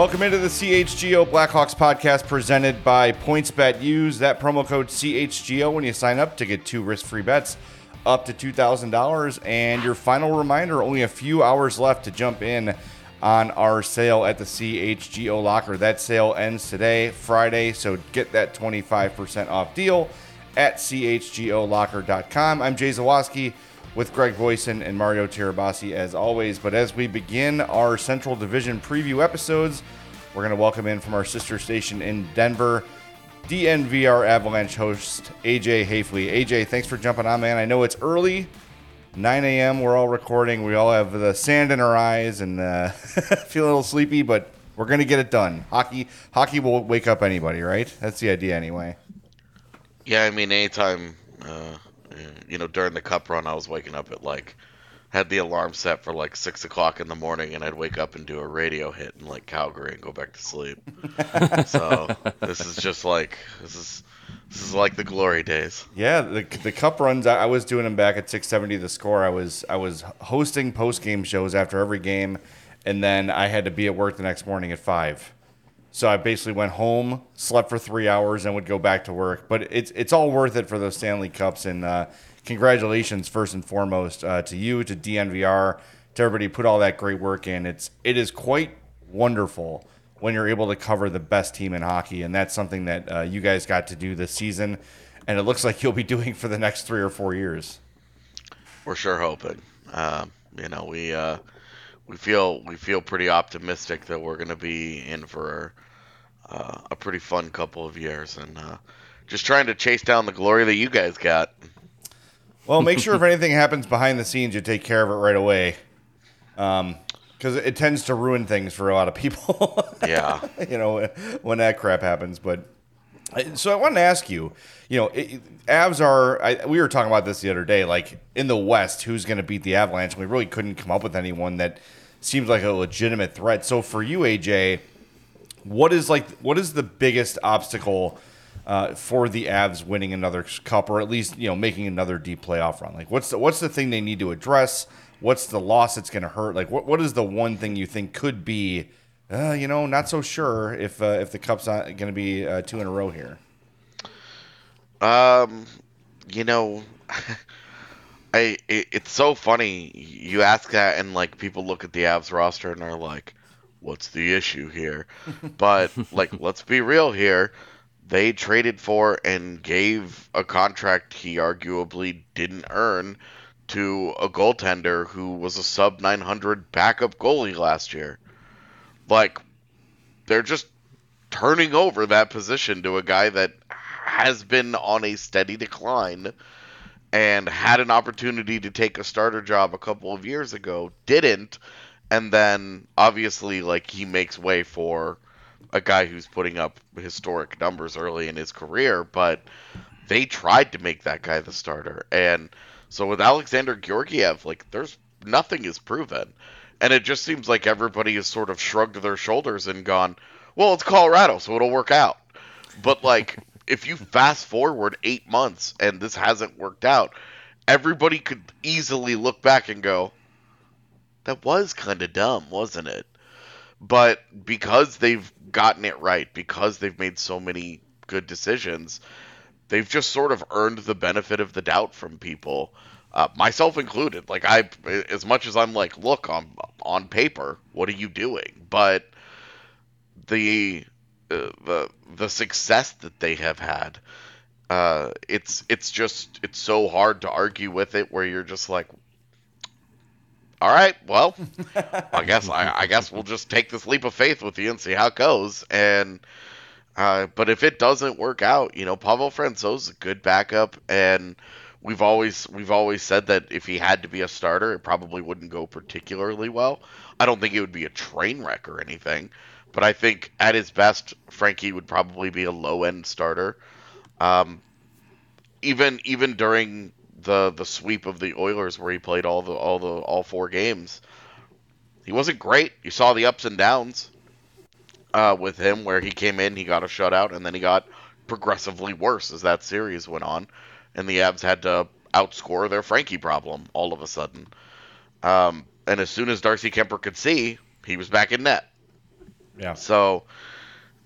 Welcome into the CHGO Blackhawks podcast presented by PointsBet. Use that promo code CHGO when you sign up to get two risk free bets up to $2,000. And your final reminder only a few hours left to jump in on our sale at the CHGO Locker. That sale ends today, Friday, so get that 25% off deal at chgolocker.com. I'm Jay Zawaski with Greg Voisin and Mario Tirabassi as always. But as we begin our Central Division preview episodes, we're going to welcome in from our sister station in Denver, DNVR Avalanche host AJ Haefele. AJ, thanks for jumping on, man. I know it's early. 9 a.m. We're all recording. We all have the sand in our eyes and uh, feel a little sleepy, but we're gonna get it done. Hockey, hockey will wake up anybody, right? That's the idea, anyway. Yeah, I mean, anytime, uh, you know, during the cup run, I was waking up at like, had the alarm set for like six o'clock in the morning, and I'd wake up and do a radio hit in like Calgary and go back to sleep. so this is just like this is this is like the glory days. Yeah, the, the cup runs. I, I was doing them back at 670. The score. I was I was hosting post game shows after every game, and then I had to be at work the next morning at five. So I basically went home, slept for three hours, and would go back to work. But it's it's all worth it for those Stanley Cups. And uh, congratulations, first and foremost, uh, to you, to DNVR, to everybody who put all that great work in. It's it is quite wonderful when you're able to cover the best team in hockey, and that's something that uh, you guys got to do this season, and it looks like you'll be doing for the next three or four years. We're sure hoping. Um, you know, we uh, we feel we feel pretty optimistic that we're going to be in for uh, a pretty fun couple of years, and uh, just trying to chase down the glory that you guys got. Well, make sure if anything happens behind the scenes, you take care of it right away. Um, because it tends to ruin things for a lot of people. Yeah. you know, when that crap happens. But so I wanted to ask you, you know, it, Avs are. I, we were talking about this the other day. Like in the West, who's going to beat the Avalanche? And we really couldn't come up with anyone that seems like a legitimate threat. So for you, AJ, what is like what is the biggest obstacle? Uh, for the Avs winning another cup, or at least you know making another deep playoff run, like what's the what's the thing they need to address? what's the loss that's going to hurt? Like, what what is the one thing you think could be, uh, you know, not so sure if uh, if the cup's not going to be uh, two in a row here? Um, you know, I it, it's so funny you ask that and like people look at the Avs roster and are like, "What's the issue here?" but like, let's be real here. They traded for and gave a contract he arguably didn't earn to a goaltender who was a sub 900 backup goalie last year. Like, they're just turning over that position to a guy that has been on a steady decline and had an opportunity to take a starter job a couple of years ago, didn't, and then obviously, like, he makes way for a guy who's putting up historic numbers early in his career, but they tried to make that guy the starter. And so with Alexander Georgiev, like there's nothing is proven. And it just seems like everybody has sort of shrugged their shoulders and gone, well, it's Colorado, so it'll work out. But like if you fast forward 8 months and this hasn't worked out, everybody could easily look back and go, that was kind of dumb, wasn't it? But because they've gotten it right, because they've made so many good decisions, they've just sort of earned the benefit of the doubt from people, uh, myself included. Like I, as much as I'm like, look, on on paper, what are you doing? But the uh, the the success that they have had, uh, it's it's just it's so hard to argue with it. Where you're just like, all right, well, I guess I, I guess we'll just take this leap of faith with you and see how it goes. And uh, but if it doesn't work out, you know, Pavel Francouz's a good backup, and we've always we've always said that if he had to be a starter, it probably wouldn't go particularly well. I don't think it would be a train wreck or anything, but I think at his best, Frankie would probably be a low end starter. Um, even even during the the sweep of the Oilers, where he played all the all the all four games, he wasn't great. You saw the ups and downs uh, with him, where he came in, he got a shutout, and then he got progressively worse as that series went on, and the Avs had to outscore their Frankie problem all of a sudden. Um, and as soon as Darcy Kuemper could see, he was back in net. Yeah. So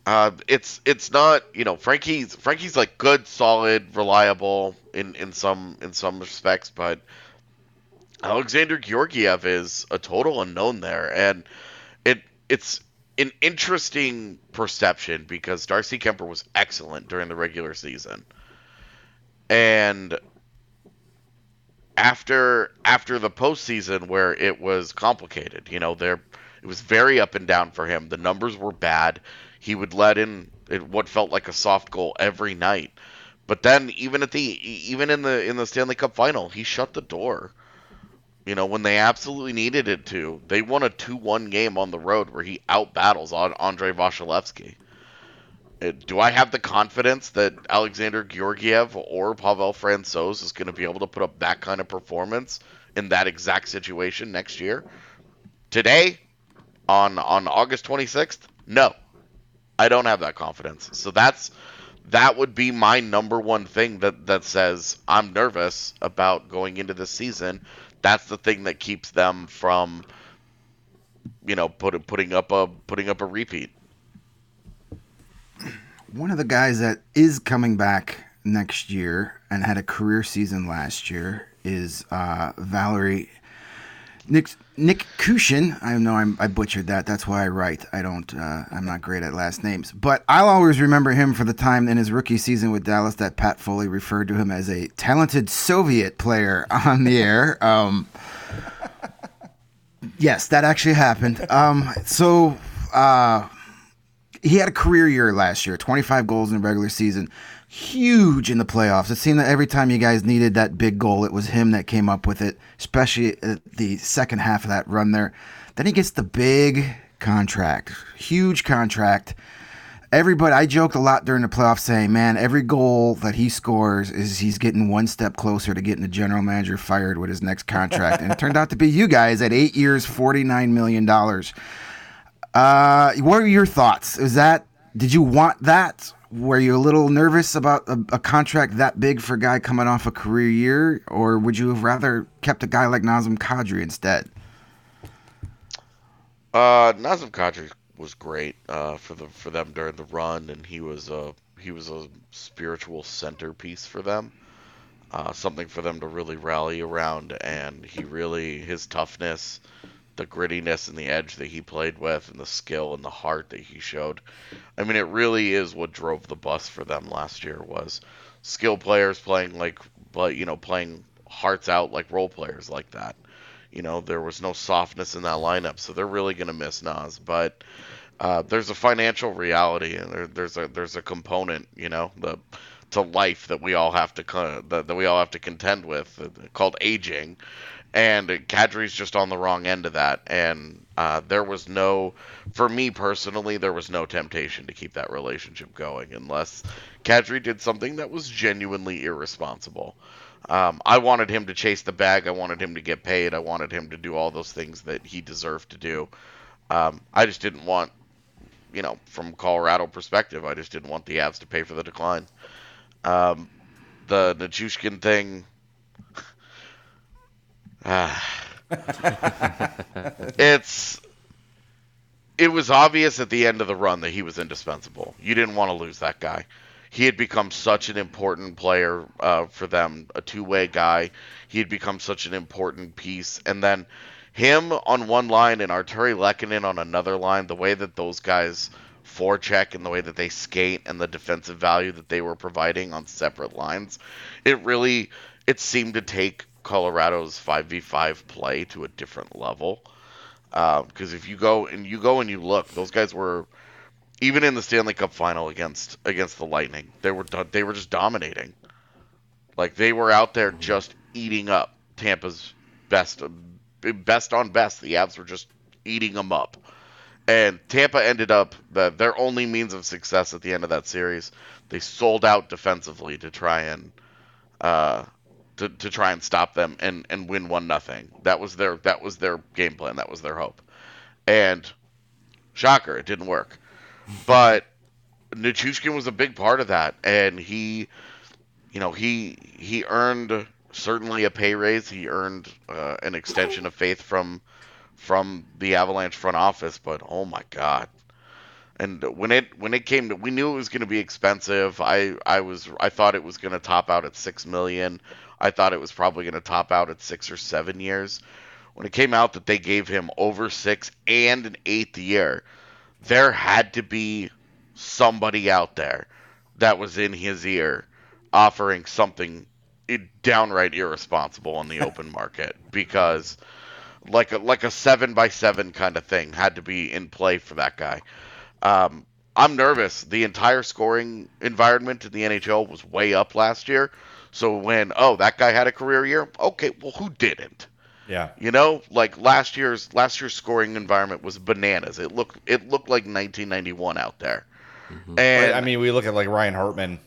uh, it's it's not you know Frankie's Frankie's like good, solid, reliable in in some in some respects, but Alexander Georgiev is a total unknown there, and it it's an interesting perception because Darcy Kuemper was excellent during the regular season, and after after the postseason where it was complicated, you know, there it was very up and down for him. The numbers were bad. He would let in what felt like a soft goal every night. But then even at the even in the in the Stanley Cup final, he shut the door. You know, when they absolutely needed it to. They won a 2-1 game on the road where he outbattles on Andrei Vasilevskiy. Uh, do I have the confidence that Alexander Georgiev or Pavel Francouz is going to be able to put up that kind of performance in that exact situation next year? Today, on on August 26th, no, I don't have that confidence. So that's that would be my number one thing that that says I'm nervous about going into the season. That's the thing that keeps them from, you know, put, putting up a putting up a repeat. One of the guys that is coming back next year and had a career season last year is uh, Valerie Nick Nick Kushin. I know I'm, i butchered that. That's why I write. I don't. Uh, I'm not great at last names, but I'll always remember him for the time in his rookie season with Dallas that Pat Foley referred to him as a talented Soviet player on the air. Um, yes, that actually happened. Um, so. Uh, he had a career year last year 25 goals in the regular season huge in the playoffs. It seemed that every time you guys needed that big goal, it was him that came up with it, especially the second half of that run there. Then he gets the big contract, huge contract. Everybody, I joked a lot during the playoffs saying, man, every goal that he scores is he's getting one step closer to getting the general manager fired with his next contract. and it turned out to be you guys at eight years, $49 million. Uh, what are your thoughts? Is that, did you want that? Were you a little nervous about a, a, contract that big for a guy coming off a career year, or would you have rather kept a guy like Nazem Kadri instead? Uh, Nazem Kadri was great uh, for the for them during the run, and he was a he was a spiritual centerpiece for them. Uh, something for them to really rally around, and he really his toughness the grittiness and the edge that he played with and the skill and the heart that he showed. I mean, it really is what drove the bus for them last year was skill players playing like, but you know, playing hearts out like role players like that. You know, there was no softness in that lineup, so they're really going to miss Nas. But uh, there's a financial reality, and there, there's a there's a component, you know, the to life that we all have to that, that we all have to contend with, uh, called aging and Kadri's just on the wrong end of that. And uh, there was no, for me personally, there was no temptation to keep that relationship going unless Kadri did something that was genuinely irresponsible. Um, I wanted him to chase the bag. I wanted him to get paid. I wanted him to do all those things that he deserved to do. Um, I just didn't want, you know, from Colorado perspective, I just didn't want the Avs to pay for the decline. Um, the Nichushkin thing, it's it was obvious at the end of the run that he was indispensable. You didn't want to lose that guy. He had become such an important player uh, for them, a two-way guy. He had become such an important piece, and then him on one line and Arturi Lehkonen on another line. The way that those guys forecheck and the way that they skate and the defensive value that they were providing on separate lines, it really it seemed to take Colorado's 5v5 play to a different level. Because uh, if you go and you go and you look, those guys were even in the Stanley Cup final against against the Lightning, they were they were just dominating. Like they were out there just eating up Tampa's best best on best. The Avs were just eating them up. And Tampa ended up the, their only means of success at the end of that series. They sold out defensively to try and uh, to, to try and stop them and, and win one nothing. That was their that was their game plan. That was their hope. And shocker, it didn't work. But Nichushkin was a big part of that, and he, you know, he he earned certainly a pay raise. He earned uh, an extension of faith from from the Avalanche front office. But oh my God, And when it when it came to, we knew it was going to be expensive. I I was I thought it was going to top out at six million. I thought it was probably going to top out at six or seven years. When it came out that they gave him over six and an eighth year, there had to be somebody out there that was in his ear offering something downright irresponsible on the open market because like a like a seven by seven kind of thing had to be in play for that guy. Um, I'm nervous. The entire scoring environment in the NHL was way up last year. So when oh that guy had a career year, okay, well who didn't? Yeah. You know, like last year's last year's scoring environment was bananas. It looked it looked like 1991 out there. Mm-hmm. And I mean, we look at like Ryan Hartman.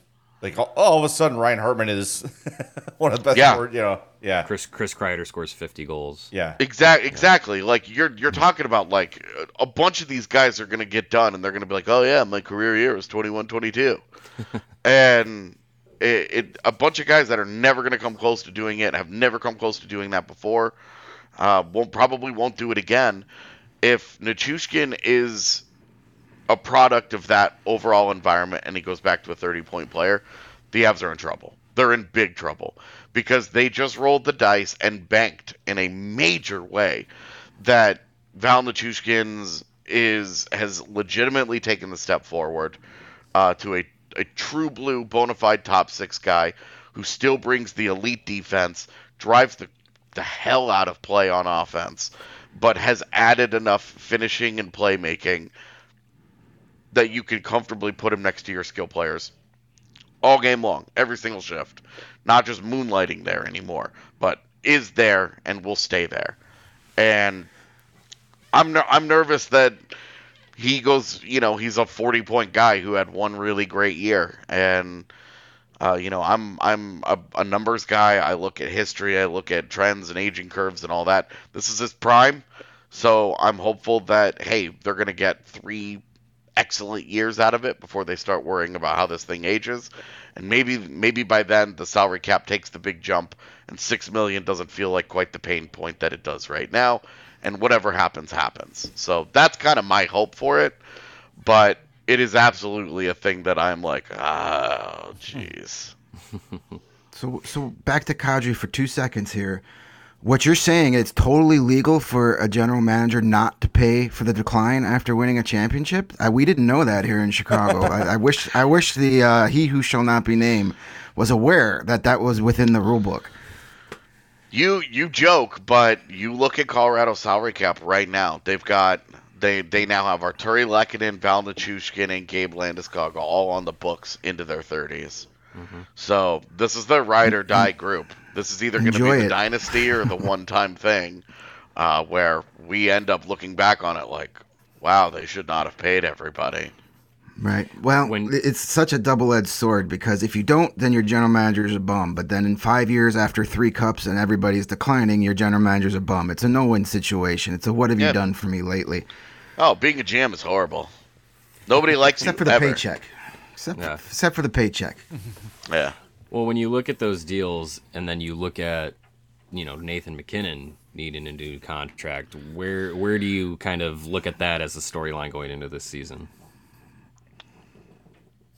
Like all, all of a sudden, Ryan Hartman is one of the best. Yeah. Scored, you know. Yeah. Chris Chris Kreider scores 50 goals. Yeah. Exactly. Exactly. Like you're you're talking about like a bunch of these guys are going to get done and they're going to be like, "Oh yeah, my career year was 21 22." and it, it a bunch of guys that are never going to come close to doing it, have never come close to doing that before. Uh, won't probably won't do it again. If Nichushkin is a product of that overall environment and he goes back to a 30 point player, the Avs are in trouble. They're in big trouble because they just rolled the dice and banked in a major way that Val Nichushkin's is has legitimately taken the step forward uh, to a, a true blue bona fide top six guy who still brings the elite defense, drives the, the hell out of play on offense, but has added enough finishing and playmaking that you can comfortably put him next to your skill players all game long, every single shift. Not just moonlighting there anymore, but is there and will stay there. And I'm ner- I'm nervous that he goes, you know, he's a 40 point guy who had one really great year and uh, you know, I'm I'm a, a numbers guy. I look at history, I look at trends and aging curves and all that. This is his prime, so I'm hopeful that hey, they're gonna get three excellent years out of it before they start worrying about how this thing ages. And maybe maybe by then the salary cap takes the big jump and 6 million doesn't feel like quite the pain point that it does right now and whatever happens happens. So that's kind of my hope for it, but it is absolutely a thing that I'm like, oh jeez. So, so back to Kadri for two seconds here. What you're saying, it's totally legal for a general manager not to pay for the decline after winning a championship. Uh, we didn't know that here in Chicago. I, I wish, I wish the uh, he who shall not be named was aware that that was within the rule book. You you joke, but you look at Colorado salary cap right now. They've got they they now have Arturi Lehkonen, Val Nichushkin, and Gabe Landeskog all on the books into their 30s. So this is their ride or die group. This is either going to be Enjoy the dynasty or the one time thing, uh, where we end up looking back on it like, wow, they should not have paid everybody. Right. Well, When- it's such a double-edged sword because if you don't, then your general manager is a bum. But then in five years after three cups and everybody's declining, your general manager's a bum. It's a no-win situation. It's a what have Yeah. you done for me lately? Oh, being a GM is horrible. Nobody likes it. Except you for the ever. paycheck. Except, Yeah. except for the paycheck. Yeah. Well, when you look at those deals and then you look at, you know, Nathan MacKinnon needing a new contract, where where do you kind of look at that as a storyline going into this season?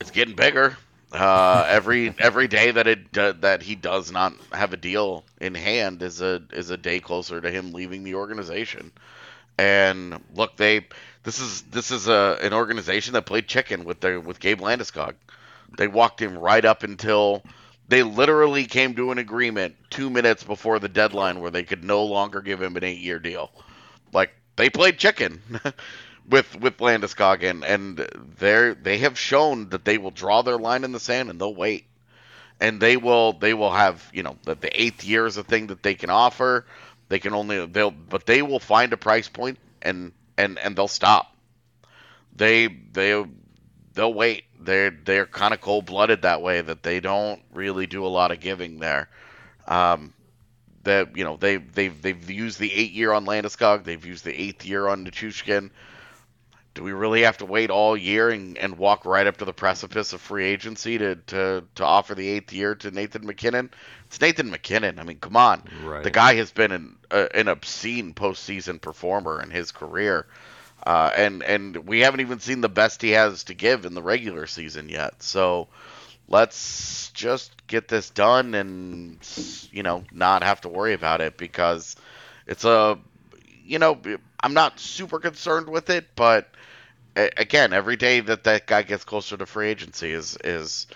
It's getting bigger. Uh, every every day that it do, that he does not have a deal in hand is a is a day closer to him leaving the organization. And look, they this is this is a an organization that played chicken with their with Gabe Landeskog. They walked him right up until they literally came to an agreement two minutes before the deadline where they could no longer give him an eight year deal. Like they played chicken with with Landeskog and and they they have shown that they will draw their line in the sand and they'll wait. And they will they will have, you know, that the eighth year is a thing that they can offer. They can only they'll but they will find a price point and and and they'll stop. They they they'll wait. They're they're kind of cold blooded that way that they don't really do a lot of giving there. Um, that you know they they've they've used the eight year on Landeskog. They've used the eighth year on Nichushkin. Do we really have to wait all year and, and walk right up to the precipice of free agency to, to, to offer the eighth year to Nathan MacKinnon? It's Nathan MacKinnon. I mean, come on. Right. The guy has been an, uh, an obscene postseason performer in his career. Uh, and and we haven't even seen the best he has to give in the regular season yet. So let's just get this done and you know not have to worry about it because it's a you know I'm not super concerned with it, but again, every day that that guy gets closer to free agency is is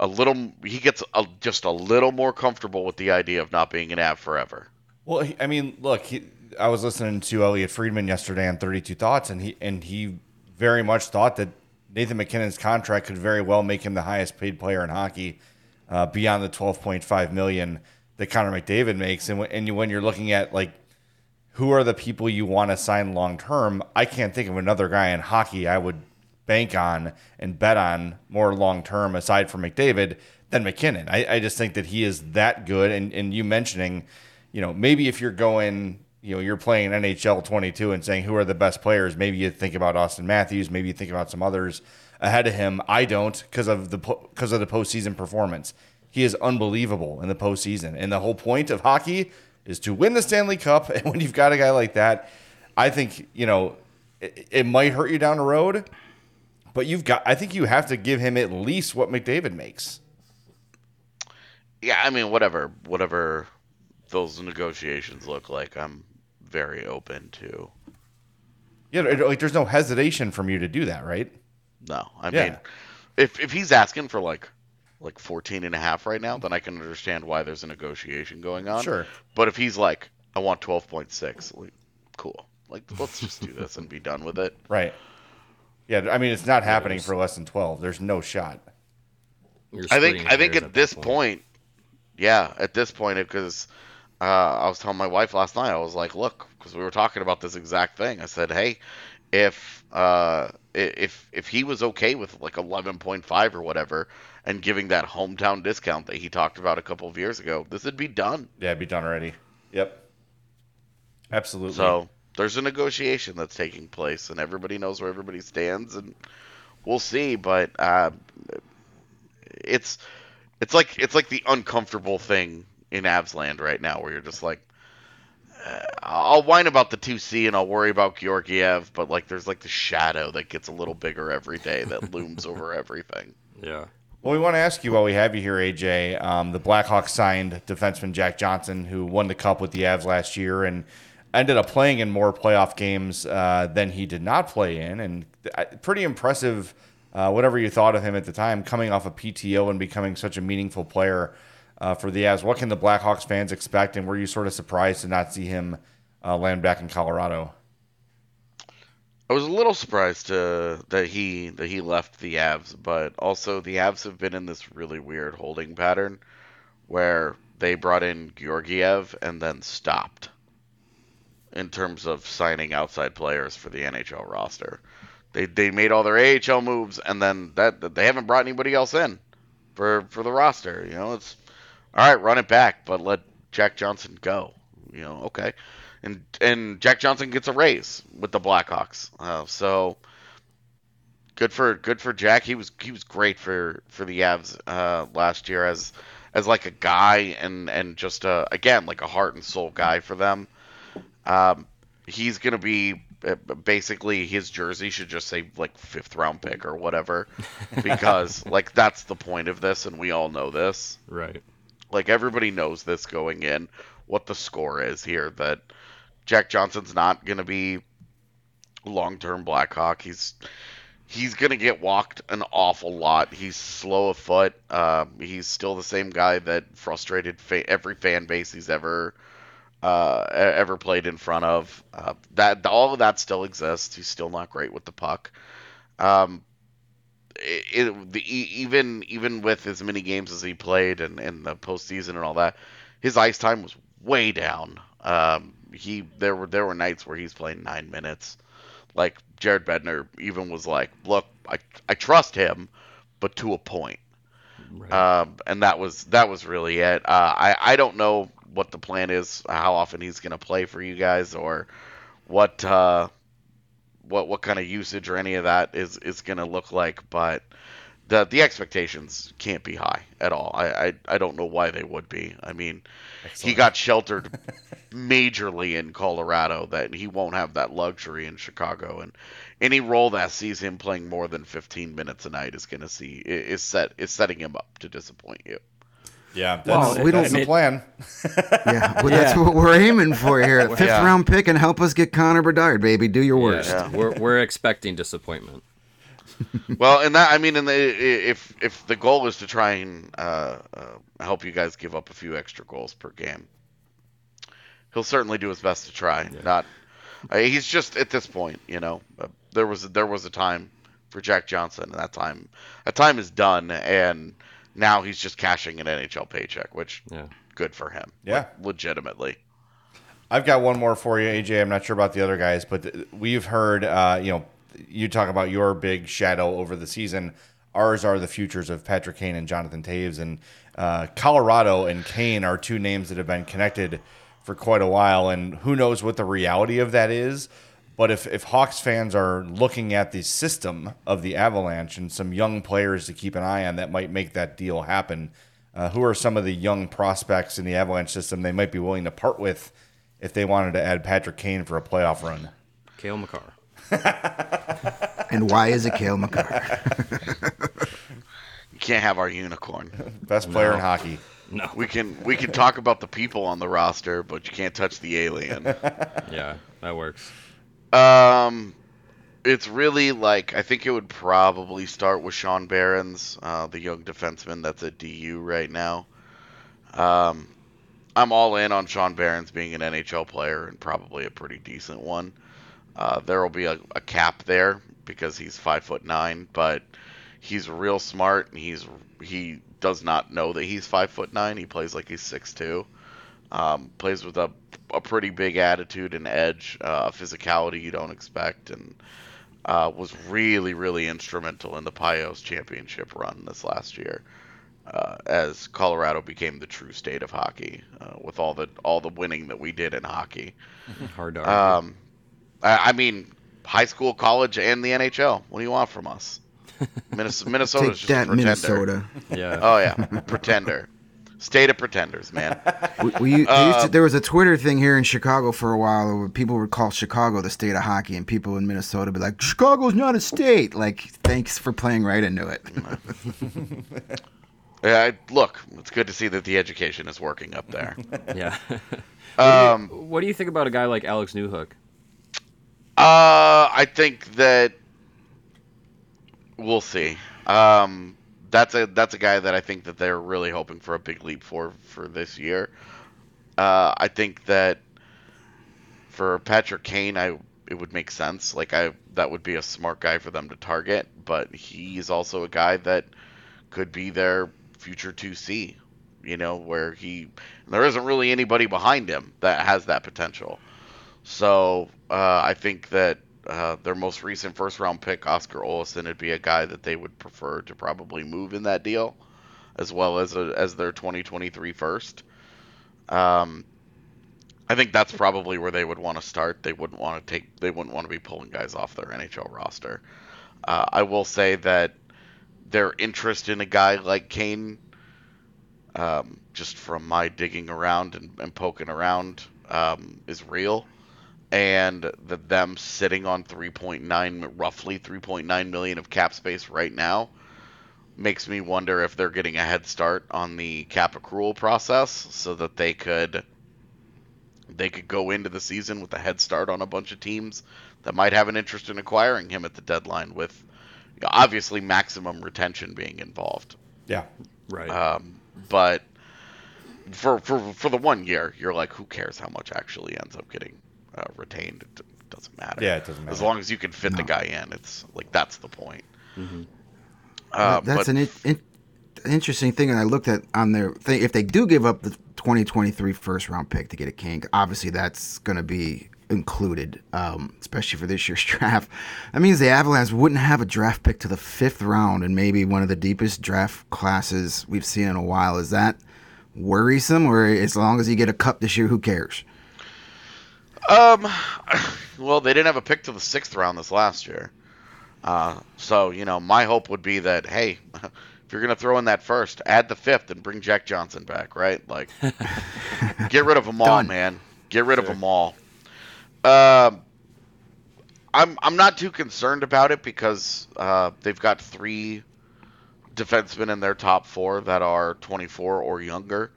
a little he gets a, just a little more comfortable with the idea of not being an Av forever. Well, I mean, look, he, I was listening to Elliotte Friedman yesterday on 32 Thoughts, and he and he very much thought that Nathan MacKinnon's contract could very well make him the highest paid player in hockey, uh, beyond the 12.5 million that Connor McDavid makes. And, and when you're looking at like who are the people you want to sign long term, I can't think of another guy in hockey I would bank on and bet on more long term aside from McDavid than MacKinnon. I, I just think that he is that good. And and you mentioning, you know, maybe if you're going you know you're playing NHL 22 and saying who are the best players, maybe you think about Auston Matthews, maybe you think about some others ahead of him. I don't because of the because of the postseason performance. He is unbelievable in the postseason, and the whole point of hockey is to win the Stanley Cup. And when you've got a guy like that, I think you know it, it might hurt you down the road, but you've got. I think you have to give him at least what McDavid makes. Yeah, I mean, whatever, whatever those negotiations look like, I'm very open to. Yeah, like there's no hesitation from you to do that, right? No, I yeah. mean, if if he's asking for like like 14 and a half right now, then I can understand why there's a negotiation going on. Sure. But if he's like, I want 12.6, like, cool. Like, let's just do this and be done with it. Right. Yeah, I mean, it's not happening for less than 12. There's no shot. I think I think at, at this point. point, yeah, at this point, because uh, I was telling my wife last night, I was like, look, because we were talking about this exact thing. I said, hey, if uh, if if he was okay with like 11.5 or whatever, and giving that hometown discount that he talked about a couple of years ago, this would be done. Yeah, it'd be done already. Yep. Absolutely. So there's a negotiation that's taking place, and everybody knows where everybody stands, and we'll see. But uh, it's it's like it's like the uncomfortable thing in Avsland right now, where you're just like, uh, I'll whine about the two C and I'll worry about Georgiev, but like there's like the shadow that gets a little bigger every day that looms over everything. Yeah. Well, we want to ask you while we have you here, AJ. Um, the Blackhawks signed defenseman Jack Johnson, who won the Cup with the Avs last year and ended up playing in more playoff games uh, than he did not play in, and uh, pretty impressive. Uh, whatever you thought of him at the time, coming off a of PTO and becoming such a meaningful player uh, for the Avs. What can the Blackhawks fans expect, and were you sort of surprised to not see him uh, land back in Colorado? I was a little surprised uh, that he that he left the Avs, but also the Avs have been in this really weird holding pattern where they brought in Georgiev and then stopped in terms of signing outside players for the NHL roster. They they made all their AHL moves and then that they haven't brought anybody else in for for the roster. You know, it's all right, run it back, but let Jack Johnson go. You know, okay, and and Jack Johnson gets a raise with the Blackhawks. Uh, so good for good for Jack. He was he was great for for the Avs uh, last year as as like a guy and and just a again like a heart and soul guy for them. Um, he's gonna be uh, basically his jersey should just say like fifth round pick or whatever because like that's the point of this and we all know this right like everybody knows this going in, what the score is here. That Jack Johnson's not going to be long-term Blackhawk. He's he's going to get walked an awful lot. He's slow of foot. Uh, he's still the same guy that frustrated fa- every fan base he's ever uh, ever played in front of. Uh, that all of that still exists. He's still not great with the puck. Um, it, it, the, even even with as many games as he played and, and the postseason and all that, his ice time was way down. Um, he there were there were nights where he's playing nine minutes. Like Jared Bednar even was like, "Look, I I trust him, but to a point." Right. Um, and that was that was really it. Uh, I I don't know what the plan is, how often he's going to play for you guys, or what uh, what what kind of usage or any of that is is going to look like. But the the expectations can't be high at all. I I, I don't know why they would be. I mean, he got sheltered majorly in Colorado that he won't have that luxury in Chicago and any role that sees him playing more than 15 minutes a night is going to see is set is setting him up to disappoint you. Yeah, that's, Well, we don't- that's the plan. Yeah, well, that's Yeah. what we're aiming for here. Fifth Yeah. round pick and help us get Connor Bedard, baby. Do your worst. Yeah, we're we're expecting disappointment. well, and that I mean, and if if the goal is to try and uh, uh, help you guys give up a few extra goals per game, he'll certainly do his best to try. Not, uh, he's just at this point, you know, uh, there was there was a time for Jack Johnson, and that time that time is done, and now he's just cashing an NHL paycheck, which Yeah. good for him. Yeah. Like, legitimately. I've got one more for you, AJ. I'm not sure about the other guys, but th- we've heard, uh, you know, you talk about your big shadow over the season. Ours are the futures of Patrick Kane and Jonathan Toews, and uh, Colorado and Kane are two names that have been connected for quite a while. And who knows what the reality of that is? But if, if Hawks fans are looking at the system of the Avalanche and some young players to keep an eye on that might make that deal happen, uh, who are some of the young prospects in the Avalanche system they might be willing to part with if they wanted to add Patrick Kane for a playoff run? Cale Makar. And why is it Cale Makar? You can't have our unicorn. Best player in hockey. No. We can we can talk about the people on the roster, but you can't touch the alien. Yeah, that works. Um, it's really like I think it would probably start with Sean Behrens, uh, the young defenseman that's at DU right now. Um, I'm all in on Sean Behrens being an NHL player and probably a pretty decent one. Uh, there will be a, a cap there because he's five foot nine, but he's real smart and he's he does not know that he's five foot nine. He plays like he's six two. Um, plays with a, a pretty big attitude and edge, uh, physicality you don't expect, and uh, was really, really instrumental in the Pios championship run this last year, uh, as Colorado became the true state of hockey uh, with all the all the winning that we did in hockey. Hard to argue. Um, I, I mean, high school, college, and the NHL. What do you want from us? Minnesota, Minnesota's Take just a that, pretender. Minnesota. yeah. Oh yeah, pretender. State of pretenders, man. We, we, they used Uh, to, there was a Twitter thing here in Chicago for a while where people would call Chicago the state of hockey, and people in Minnesota would be like, "Chicago's not a state." Like, thanks for playing right into it. Yeah, I- look, it's good to see that the education is working up there. yeah. Um, what do you think about a guy like Alex Newhook? Uh, I think that we'll see. Um, that's a that's a guy that I think that they're really hoping for a big leap for for this year. Uh, I think that for Patrick Kane, I it would make sense. Like I that would be a smart guy for them to target, but he's also a guy that could be their future 2C. You know, where he there isn't really anybody behind him that has that potential. So uh, I think that uh, their most recent first round pick, Oskar Olausson, would be a guy that they would prefer to probably move in that deal, as well as a, as their 2023 first. Um, I think that's probably where they would want to start. They wouldn't want to take. They wouldn't want to be pulling guys off their NHL roster. Uh, I will say that their interest in a guy like Kane, um, just from my digging around and, and poking around, um, is real, and that them sitting on 3.9, roughly 3.9 million of cap space right now, makes me wonder if they're getting a head start on the cap accrual process so that they could they could go into the season with a head start on a bunch of teams that might have an interest in acquiring him at the deadline with obviously maximum retention being involved Yeah. Right. um, but for, for for the one year you're like who cares how much actually ends up getting uh, retained it doesn't matter Yeah, it doesn't matter. as long as you can fit the guy in it's like that's the point Mm-hmm. uh, That's but an in, in, interesting thing, and I looked at on their thing. If they do give up the 2023 first round pick to get a king, obviously that's going to be included, um, especially for this year's draft. That means the Avalanche wouldn't have a draft pick to the fifth round, and maybe one of the deepest draft classes we've seen in a while. Is that worrisome, or as long as you get a cup this year, who cares? Um, well, they didn't have a pick to the sixth round this last year. Uh, so you know, my hope would be that hey, if you're gonna throw in that first, add the fifth and bring Jack Johnson back, right? Like, get rid of them all, Done. man. Get rid of them all. Um, I'm I'm not too concerned about it because uh, they've got three defensemen in their top four that are 24 or younger.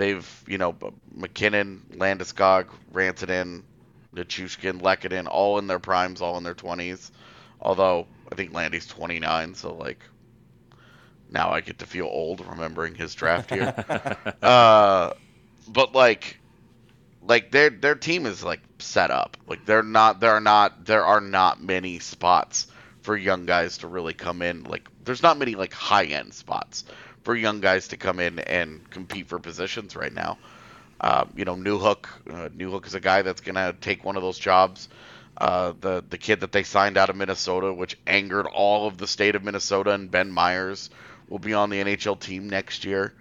They've you know MacKinnon, Landeskog, Rantanen, Nichushkin, Lehkonen, all in their primes, all in their 20s. Although I think Landy's 29, so like now I get to feel old remembering his draft year. uh, but like like their their team is like set up. Like they're not there are not there are not many spots for young guys to really come in. Like there's not many like high end spots for young guys to come in and compete for positions right now. Uh, you know, Newhook. Uh, Newhook is a guy that's gonna take one of those jobs. Uh, the the kid that they signed out of Minnesota, which angered all of the state of Minnesota, and Ben Meyers will be on the NHL team next year.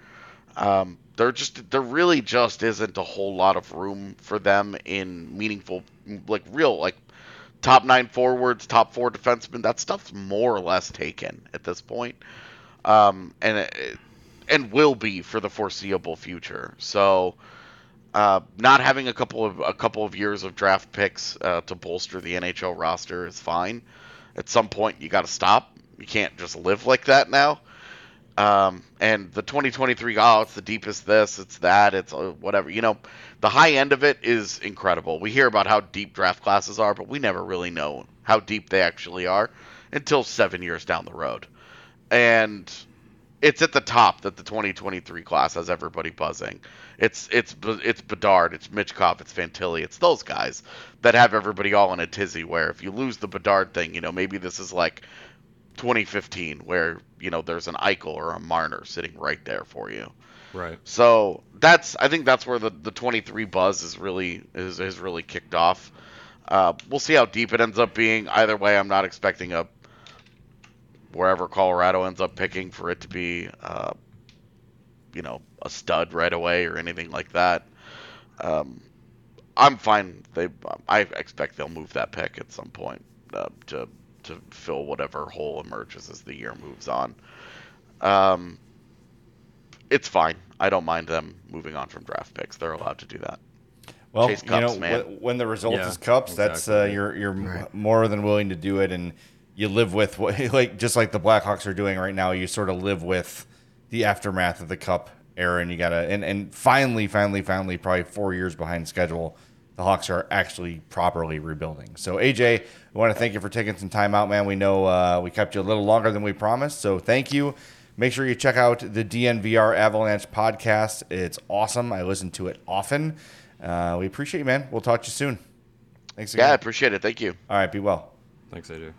Um, there just there really just isn't a whole lot of room for them in meaningful, like real like top nine forwards, top four defensemen. That stuff's more or less taken at this point, um, and and will be for the foreseeable future. So. Uh, not having a couple of a couple of years of draft picks uh, to bolster the NHL roster is fine. At some point, you got to stop. You can't just live like that now. Um, and the 2023, oh, it's the deepest this, it's that, it's uh, whatever. You know, the high end of it is incredible. We hear about how deep draft classes are, but we never really know how deep they actually are until seven years down the road. And it's at the top that the 2023 class has everybody buzzing. It's it's it's Bedard, it's Michkov, it's Fantilli, it's those guys that have everybody all in a tizzy. Where if you lose the Bedard thing, you know maybe this is like 2015, where you know there's an Eichel or a Marner sitting right there for you. Right. So that's I think that's where the, the 23 buzz is really is, is really kicked off. Uh, we'll see how deep it ends up being. Either way, I'm not expecting a wherever Colorado ends up picking for it to be, uh, you know, a stud right away or anything like that. Um, I'm fine. They I expect they'll move that pick at some point uh, to to fill whatever hole emerges as the year moves on. Um, it's fine. I don't mind them moving on from draft picks. They're allowed to do that. Well, Chase you Cups, know, man. when, when the result Yeah, is cups, that's uh, you're you're Right. more than willing to do it, and you live with what, like just like the Blackhawks are doing right now. You sort of live with the aftermath of the cup era, and you gotta and and finally, finally, finally, probably four years behind schedule. The Hawks are actually properly rebuilding. So AJ, we want to thank you for taking some time out, man. We know uh, we kept you a little longer than we promised, so thank you. Make sure you check out the DNVR Avalanche podcast. It's awesome. I listen to it often. Uh, we appreciate you, man. We'll talk to you soon. Thanks again. Yeah, I appreciate it. Thank you. All right, be well. Thanks, AJ.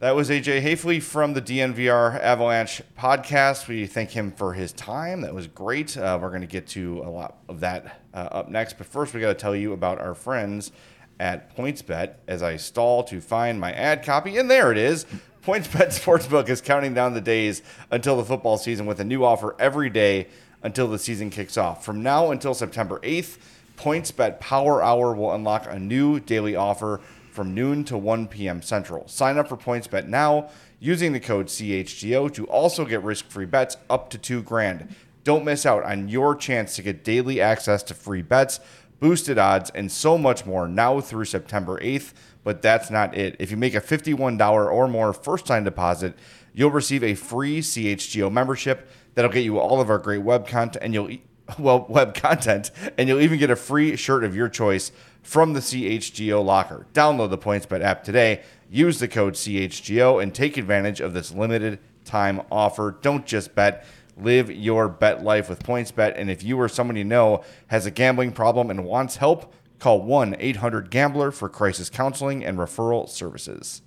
That was AJ Haefele from the DNVR Avalanche podcast. We thank him for his time. That was great. Uh, we're going to get to a lot of that uh, up next. But first, we got to tell you about our friends at PointsBet as I stall to find my ad copy. And there it is. PointsBet Sportsbook is counting down the days until the football season with a new offer every day until the season kicks off. From now until September 8th, PointsBet Power Hour will unlock a new daily offer from noon to 1 p.m. Central. Sign up for PointsBet now using the code CHGO to also get risk-free bets up to 2 grand. Don't miss out on your chance to get daily access to free bets, boosted odds, and so much more now through September 8th. But that's not it. If you make a $51 or more first-time deposit, you'll receive a free CHGO membership that'll get you all of our great web content and you'll well web content and you'll even get a free shirt of your choice from the CHGO locker. Download the PointsBet app today, use the code CHGO and take advantage of this limited time offer. Don't just bet, live your bet life with PointsBet and if you or someone you know has a gambling problem and wants help, call 1-800-GAMBLER for crisis counseling and referral services.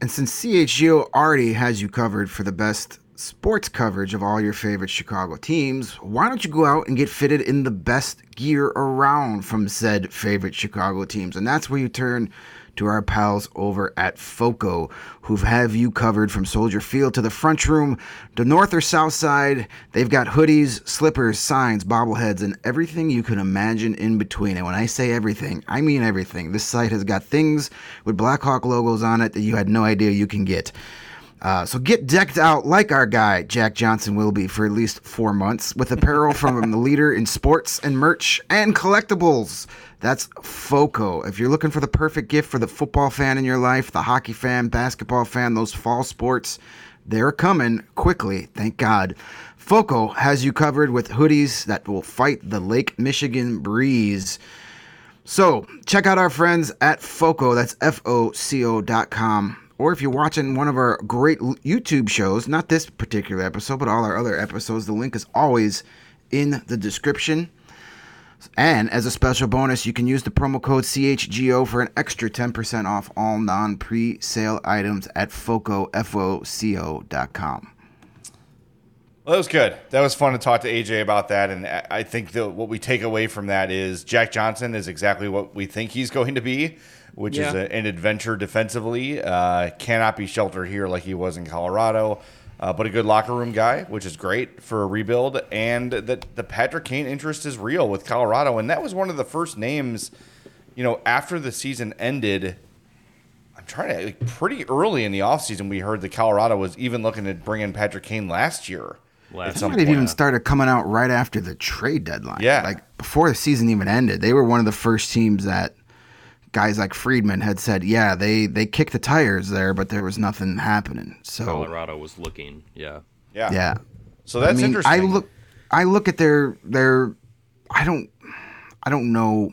And since CHGO already has you covered for the best sports coverage of all your favorite Chicago teams, why don't you go out and get fitted in the best gear around from said favorite Chicago teams? And that's where you turn to our pals over at FOCO, who have you covered from Soldier Field to the front room, the north or south side. They've got hoodies, slippers, signs, bobbleheads, and everything you can imagine in between. And when I say everything, I mean everything. This site has got things with Blackhawk logos on it that you had no idea you can get. Uh, so get decked out like our guy Jack Johnson will be for at least four months with apparel from the leader in sports and merch and collectibles. That's FOCO. If you're looking for the perfect gift for the football fan in your life, the hockey fan, basketball fan, those fall sports, they're coming quickly, thank God. FOCO has you covered with hoodies that will fight the Lake Michigan breeze. So check out our friends at FOCO, that's F O C O dot com. Or if you're watching one of our great YouTube shows, not this particular episode, but all our other episodes, the link is always in the description. And as a special bonus, you can use the promo code CHGO for an extra 10% off all non pre sale items at FOCO. Well, that was good. That was fun to talk to AJ about that, and I think that what we take away from that is Jack Johnson is exactly what we think he's going to be, which is a, an adventure defensively. Uh, cannot be sheltered here like he was in Colorado, uh, but a good locker room guy, which is great for a rebuild. And that the Patrick Kane interest is real with Colorado, and that was one of the first names, you know, after the season ended. I'm trying to like, pretty early in the offseason, we heard that Colorado was even looking to bring in Patrick Kane last year. Last at some Might have even started coming out right after the trade deadline. Yeah. Like before the season even ended. They were one of the first teams that guys like Friedman had said, yeah, they, they kicked the tires there, but there was nothing happening. So Colorado was looking. Yeah. Yeah. yeah. So that's I mean, interesting. I look I look at their their I don't I don't know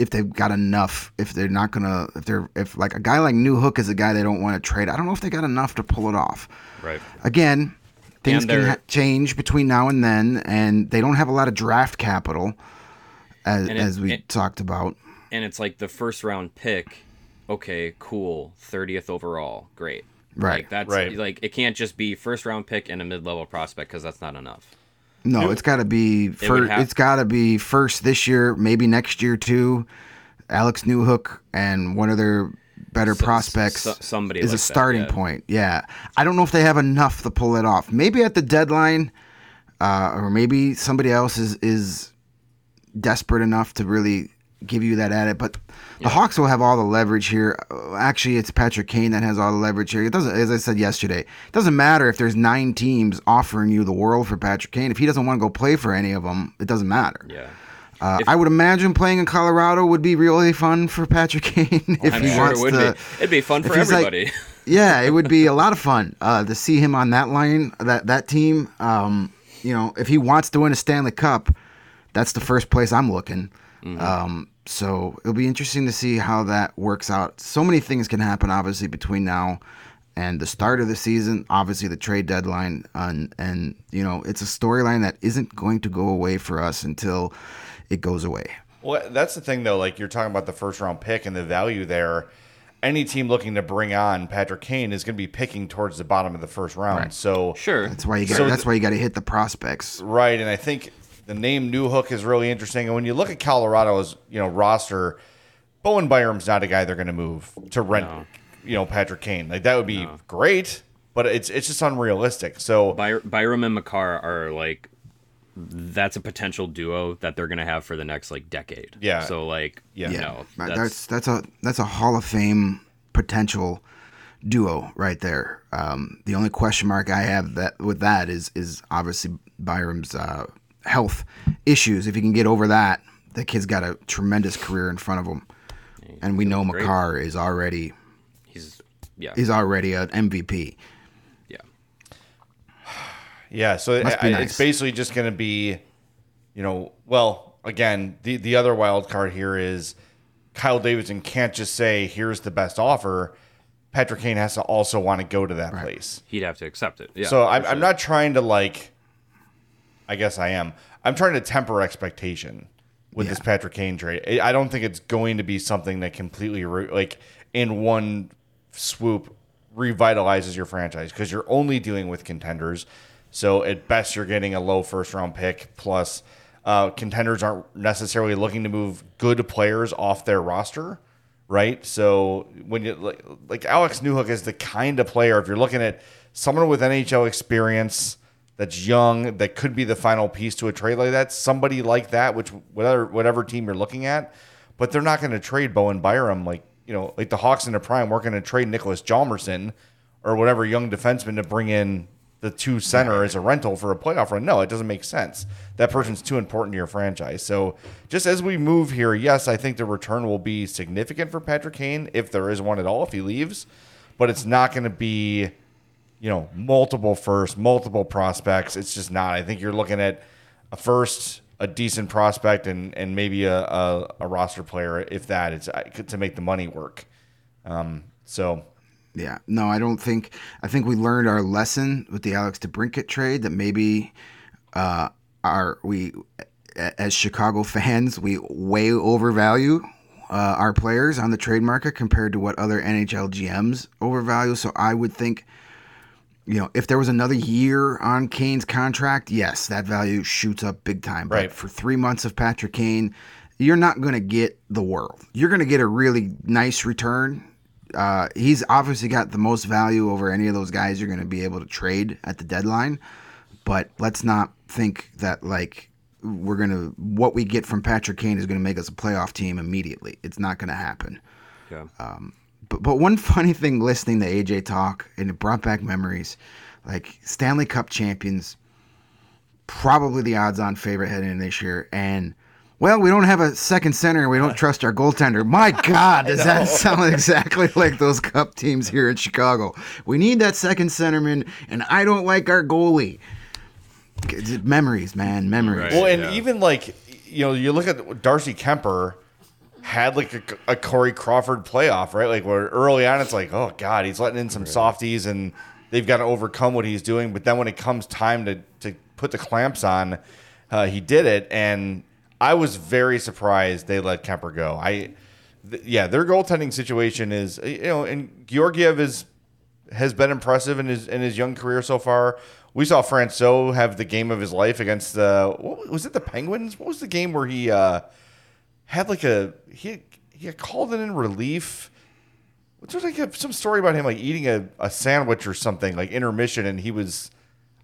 if they've got enough if they're not gonna if they're if like a guy like Newhook is a guy they don't want to trade. I don't know if they got enough to pull it off. Right. Again, things can ha- change between now and then, and they don't have a lot of draft capital, as, it- as we it- talked about. And it's like the first round pick. Okay, cool. 30th overall. Great. Right. Like that's Right. like it can't just be first round pick and a mid level prospect because that's not enough. No, it's got to be would first. have- It's got to be first this year, maybe next year too. Alex Newhook and one of their better So- prospects so- somebody is like a that, starting yeah. point. Yeah, I don't know if they have enough to pull it off. Maybe at the deadline, uh, or maybe somebody else is is desperate enough to really give you that added. But the Hawks will have all the leverage here. Uh, Actually, it's Patrick Kane that has all the leverage here. It doesn't, as I said yesterday, it doesn't matter if there's nine teams offering you the world for Patrick Kane. If he doesn't want to go play for any of them, it doesn't matter. Yeah. Uh, I would imagine playing in Colorado would be really fun for Patrick Kane if I'm he sure it wants would to. be. It'd be fun for he's like- everybody. yeah, it would be a lot of fun uh, to see him on that line, that that team. Um, you know, if he wants to win a Stanley Cup, that's the first place I'm looking. Um, so it'll be interesting to see how that works out. So many things can happen, obviously, between now and the start of the season. Obviously, the trade deadline, and and you know, it's a storyline that isn't going to go away for us until it goes away. Well, that's the thing, though. Like you're talking about the first round pick and the value there. Any team looking to bring on Patrick Kane is going to be picking towards the bottom of the first round. So Sure. That's why you got. So that's th- why you got to hit the prospects. right, and I think the name Newhook is really interesting. And when you look at Colorado's you know roster, Bowen Byram's not a guy they're going to move to rent. You know Patrick Kane. Like that would be great, but it's it's just unrealistic. So By- Byram and Makar are like that's a potential duo that they're gonna have for the next like decade. Yeah. So like Yeah. you know That- that's, that's that's a that's a Hall of Fame potential duo right there. Um, the only question mark I have that with that is is obviously Byram's uh, health issues. If he can get over that, the kid's got a tremendous career in front of him, and we know great. Makar is already he's yeah is already an MVP. yeah Yeah, so Must I- nice. it's basically just going to be, you know, well, again, the the other wild card here is Kyle Davidson can't just say here's the best offer. Patrick Kane has to also want to go to that place. he'd have to accept it. Yeah. so I'm, sure. I'm not trying to like. I guess I am. I'm trying to temper expectation with this Patrick Kane trade. I I don't think it's going to be something that completely re- like in one swoop revitalizes your franchise because you're only dealing with contenders. So at best, you're getting a low first round pick. Plus, uh, contenders aren't necessarily looking to move good players off their roster, right? So when you like, like Alex Newhook is the kind of player if you're looking at someone with NHL experience that's young that could be the final piece to a trade like that, somebody like that, which whatever whatever team you're looking at, but they're not going to trade Bowen Byram like you know like the Hawks in the prime weren't going to trade Nicholas Hjalmarsson or whatever young defenseman to bring in the two center as a rental for a playoff run. No, it doesn't make sense. That person's too important to your franchise. So just as we move here, yes, I think the return will be significant for Patrick Kane if there is one at all if he leaves, but it's not going to be, you know, multiple first, multiple prospects. It's just not. I think you're looking at a first, a decent prospect, and and maybe a a, a roster player if that. It's uh, to make the money work. Um, so Yeah, no, I don't think. I think we learned our lesson with the Alex DeBrincat trade that maybe uh, our we as Chicago fans we way overvalue uh, our players on the trade market compared to what other NHL GMs overvalue. So I would think, you know, if there was another year on Kane's contract, yes, that value shoots up big time. But Right. for three months of Patrick Kane, you're not going to get the world. You're going to get a really nice return. Uh, he's obviously got the most value over any of those guys you're going to be able to trade at the deadline. But let's not think that like we're gonna what we get from Patrick Kane is going to make us a playoff team immediately. It's not going to happen. Yeah. But but one funny thing listening to AJ talk and it brought back memories, like Stanley Cup champions, probably the odds-on favorite heading in this year, and well, we don't have a second center and we don't trust our goaltender. My God, does that sound exactly like those Cup teams here in Chicago? We need that second centerman, and I don't like our goalie. Memories, man, memories. Right. Well, and Yeah. even like you know, you look at Darcy Kuemper had like a, a Corey Crawford playoff, right? Like where early on it's like, oh god, he's letting in some softies, and they've got to overcome what he's doing. But then when it comes time to to put the clamps on, uh, he did it, and I was very surprised they let Kuemper go. I, th- yeah, their goaltending situation is you know, and Georgiev is has been impressive in his in his young career so far. We saw Francouz have the game of his life against the what, was it the Penguins? What was the game where he uh, had like a he he had called it in relief? There's like a, some story about him like eating a, a sandwich or something like intermission, and he was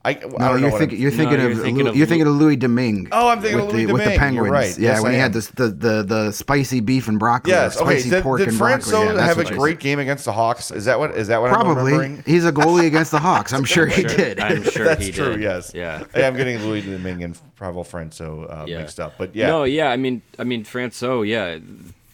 I, I No, don't you're what thinking, I'm- you're thinking you're of thinking Lou- of you're thinking of Louis Domingue. Oh, I'm thinking with of Louis the, with the Domingue. You're Penguins. right. Yeah, Yes, when I he am. had this, the, the the spicy beef and broccoli. Yes. or Okay. spicy Did, pork did and Francouz broccoli. Yeah, have a what it is. great game against the Hawks? Is that what is that what I'm Probably. remembering? He's a goalie against the Hawks. I'm sure he did. I'm sure That's he true. did. Yes. Yeah. Hey, I'm getting Louis Domingue and Pavel Francouz uh, Yeah. mixed up, but yeah. No, yeah. I mean, I mean, Francouz. Yeah,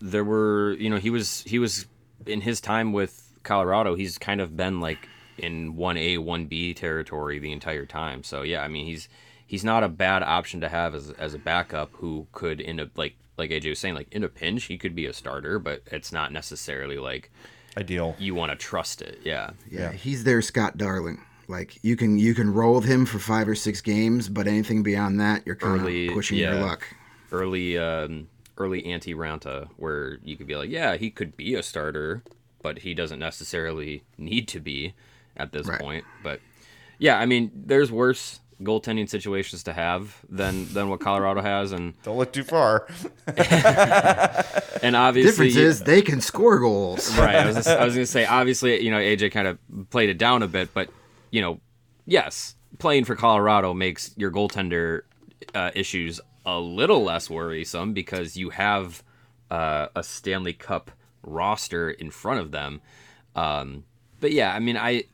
there were. You know, he was he was in his time with Colorado. He's kind of been like in one A, one B territory the entire time. So yeah, I mean, he's he's not a bad option to have as as a backup who could end up like like AJ was saying, like in a pinch, he could be a starter, but it's not necessarily like Ideal. you want to trust it. Yeah. Yeah, he's there Scott Darling. Like you can you can roll with him for five or six games, but anything beyond that, you're kind Early- of pushing your luck. early um, early Antti Raanta, where you could be like, yeah, he could be a starter, but he doesn't necessarily need to be at this Right. point. But yeah, I mean, there's worse goaltending situations to have than than what Colorado has, and Don't look too far. and obviously Difference is they can score goals. right. I was, just, I was gonna say, obviously, you know, AJ kind of played it down a bit, but you know, yes, playing for Colorado makes your goaltender uh, issues a little less worrisome because you have uh, a Stanley Cup roster in front of them. Um, but yeah, I mean, I.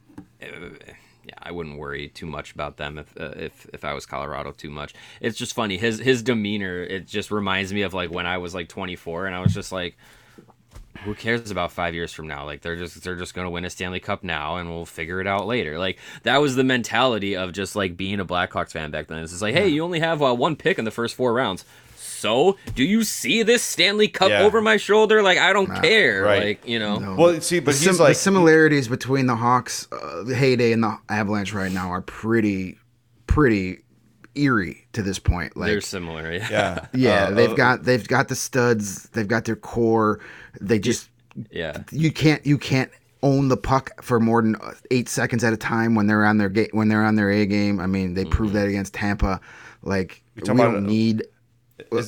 Uh, yeah, I wouldn't worry too much about them if uh, if if I was Colorado too much. It's just funny his his demeanor. It just reminds me of like when I was like 24 and I was just like, who cares about five years from now? Like they're just they're just gonna win a Stanley Cup now, and we'll figure it out later. Like that was the mentality of just like being a Blackhawks fan back then. It's just like, hey, you only have uh, one pick in the first four rounds. So, do you see this Stanley Cup Yeah. over my shoulder? Like I don't care. Right. Like you know, No. Well, see, but the, he's sim- the similarities between the Hawks' uh, heyday and the Avalanche right now are pretty, pretty eerie to this point. Like, they're similar. Yeah. yeah, yeah, Uh, they've uh, got they've got the studs, they've got their core. They just yeah. you can't you can't own the puck for more than uh, eight seconds at a time when they're on their ga- when they're on their A game. I mean, they proved that against Tampa. Like we talking about, don't need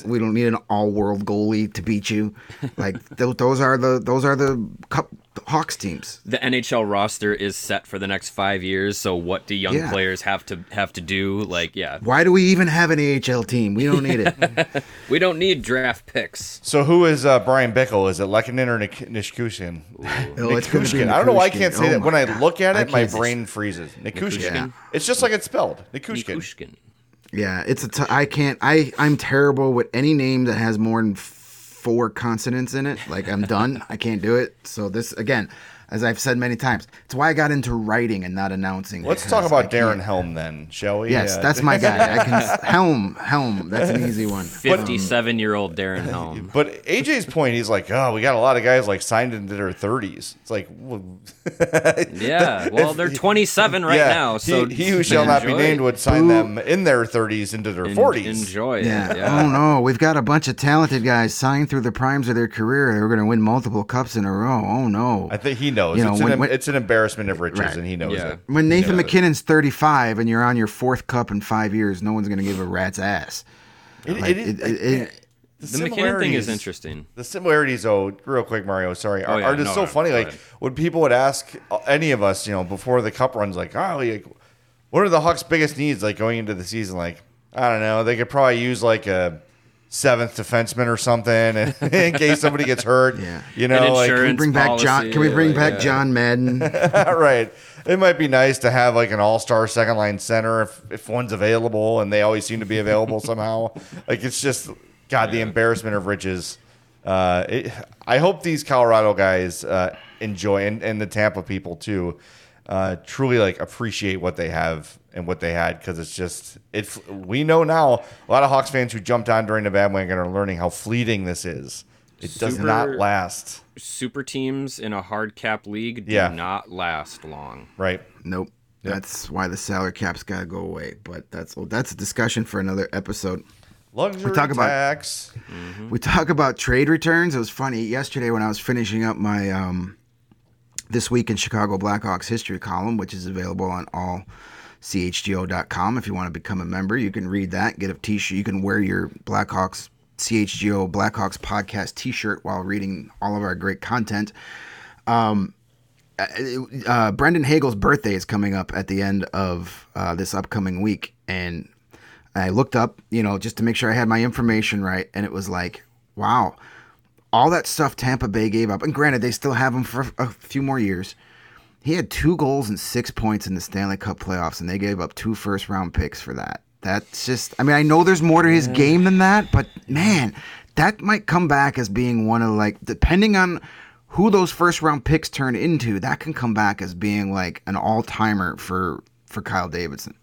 we don't need an all-world goalie to beat you. Like th- those are the those are the cup Hawks teams. the NHL roster is set for the next five years. So what do young Yeah. players have to have to do? Like, yeah, Why do we even have an AHL team? We don't need it. we don't need draft picks. So who is uh, Bryan Bickell? Is it Lehkonen or Nik- Nishkushin? Oh, it's Nikushkin. I don't know why I can't say Oh that. When I look at it, my brain freezes. Nikushkin. Yeah. It's just like it's spelled. Nikushkin. Nikushkin. Yeah, it's a. T- I can't. I I'm terrible with any name that has more than four consonants in it. Like I'm done. I can't do it. So this again, as I've said many times, it's why I got into writing and not announcing. Let's talk about I Darren Helm then, shall we? Yes, Uh, that's my guy. I can Helm Helm. That's an easy one. Fifty-seven-year-old Darren Helm. But AJ's point, he's like, oh, we got a lot of guys like signed into their 30s. It's like, well, Yeah, well, they're 27 right yeah, now, so he, he who shall not be named would sign them in their 30s into their En- 40s. Enjoy it. Yeah. Yeah. Oh no, we've got a bunch of talented guys signed through the primes of their career. They're going to win multiple cups in a row. Oh no. I think he knows. You know, it's, when- an, when- it's an embarrassment of riches, Right. and he knows Yeah. it. when Nathan knows it. MacKinnon's 35 and you're on your fourth cup in five years, no one's going to give a rat's ass. It- Like, it- it- it- it- The MacKinnon thing is similarities- interesting. The similarities, though, real quick, Mario. Sorry, are, Oh, yeah, are just no, so no, funny. go Like ahead. when people would ask uh, any of us, you know, before the cup runs, like, oh, like, what are the Hawks' biggest needs, like going into the season? Like, I don't know. They could probably use like a seventh defenseman or something, and in case somebody gets hurt. Yeah. you know, like, Can we bring back John? Can we bring like, back yeah. John Madden? right. It might be nice to have like an all-star second line center if, if one's available, and they always seem to be available somehow. Like it's just God, the embarrassment of riches. Uh, it, I hope these Colorado guys uh, enjoy, and, and the Tampa people too, uh, truly like appreciate what they have and what they had because it's just it. We know now a lot of Hawks fans who jumped on during the bandwagon are learning how fleeting this is. It does not last. Super teams in a hard cap league do Yeah. not last long. Right. nope. That's why the salary cap's got to go away. But that's that's a discussion for another episode. Luxury talk about- tax. We talk about trade returns. It was funny yesterday when I was finishing up my um, this week in Chicago Blackhawks history column, which is available on all chgo.com. If you want to become a member, you can read that, get a t-shirt. You can wear your Blackhawks CHGO Blackhawks podcast t-shirt while reading all of our great content. Um, uh, Brandon Hagel's birthday is coming up at the end of uh, this upcoming week, and I looked up, you know, just to make sure I had my information right, and it was like, wow, all that stuff Tampa Bay gave up, and granted, they still have him for a few more years. He had two goals and six points in the Stanley Cup playoffs, and they gave up two first round picks for that. That's just, I mean, I know there's more to his game than that, but man, that might come back as being one of like, depending on who those first round picks turn into, that can come back as being like an all timer for for Kyle Davidson.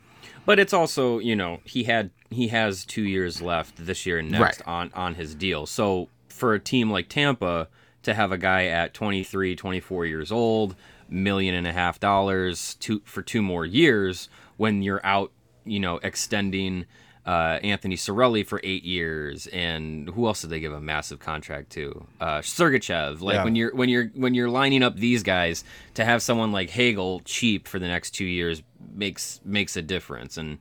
But it's also, you know, he had he has two years left this year and next Right. on on his deal. So for a team like Tampa to have a guy at 23, 24 years old, million and a half dollars two for two more years when you're out, you know, extending uh, Anthony Cirelli for eight years, and who else did they give a massive contract to? Uh, Sergachev. Like Yeah. when you're when you're when you're lining up these guys to have someone like Hagel cheap for the next two years makes makes a difference. And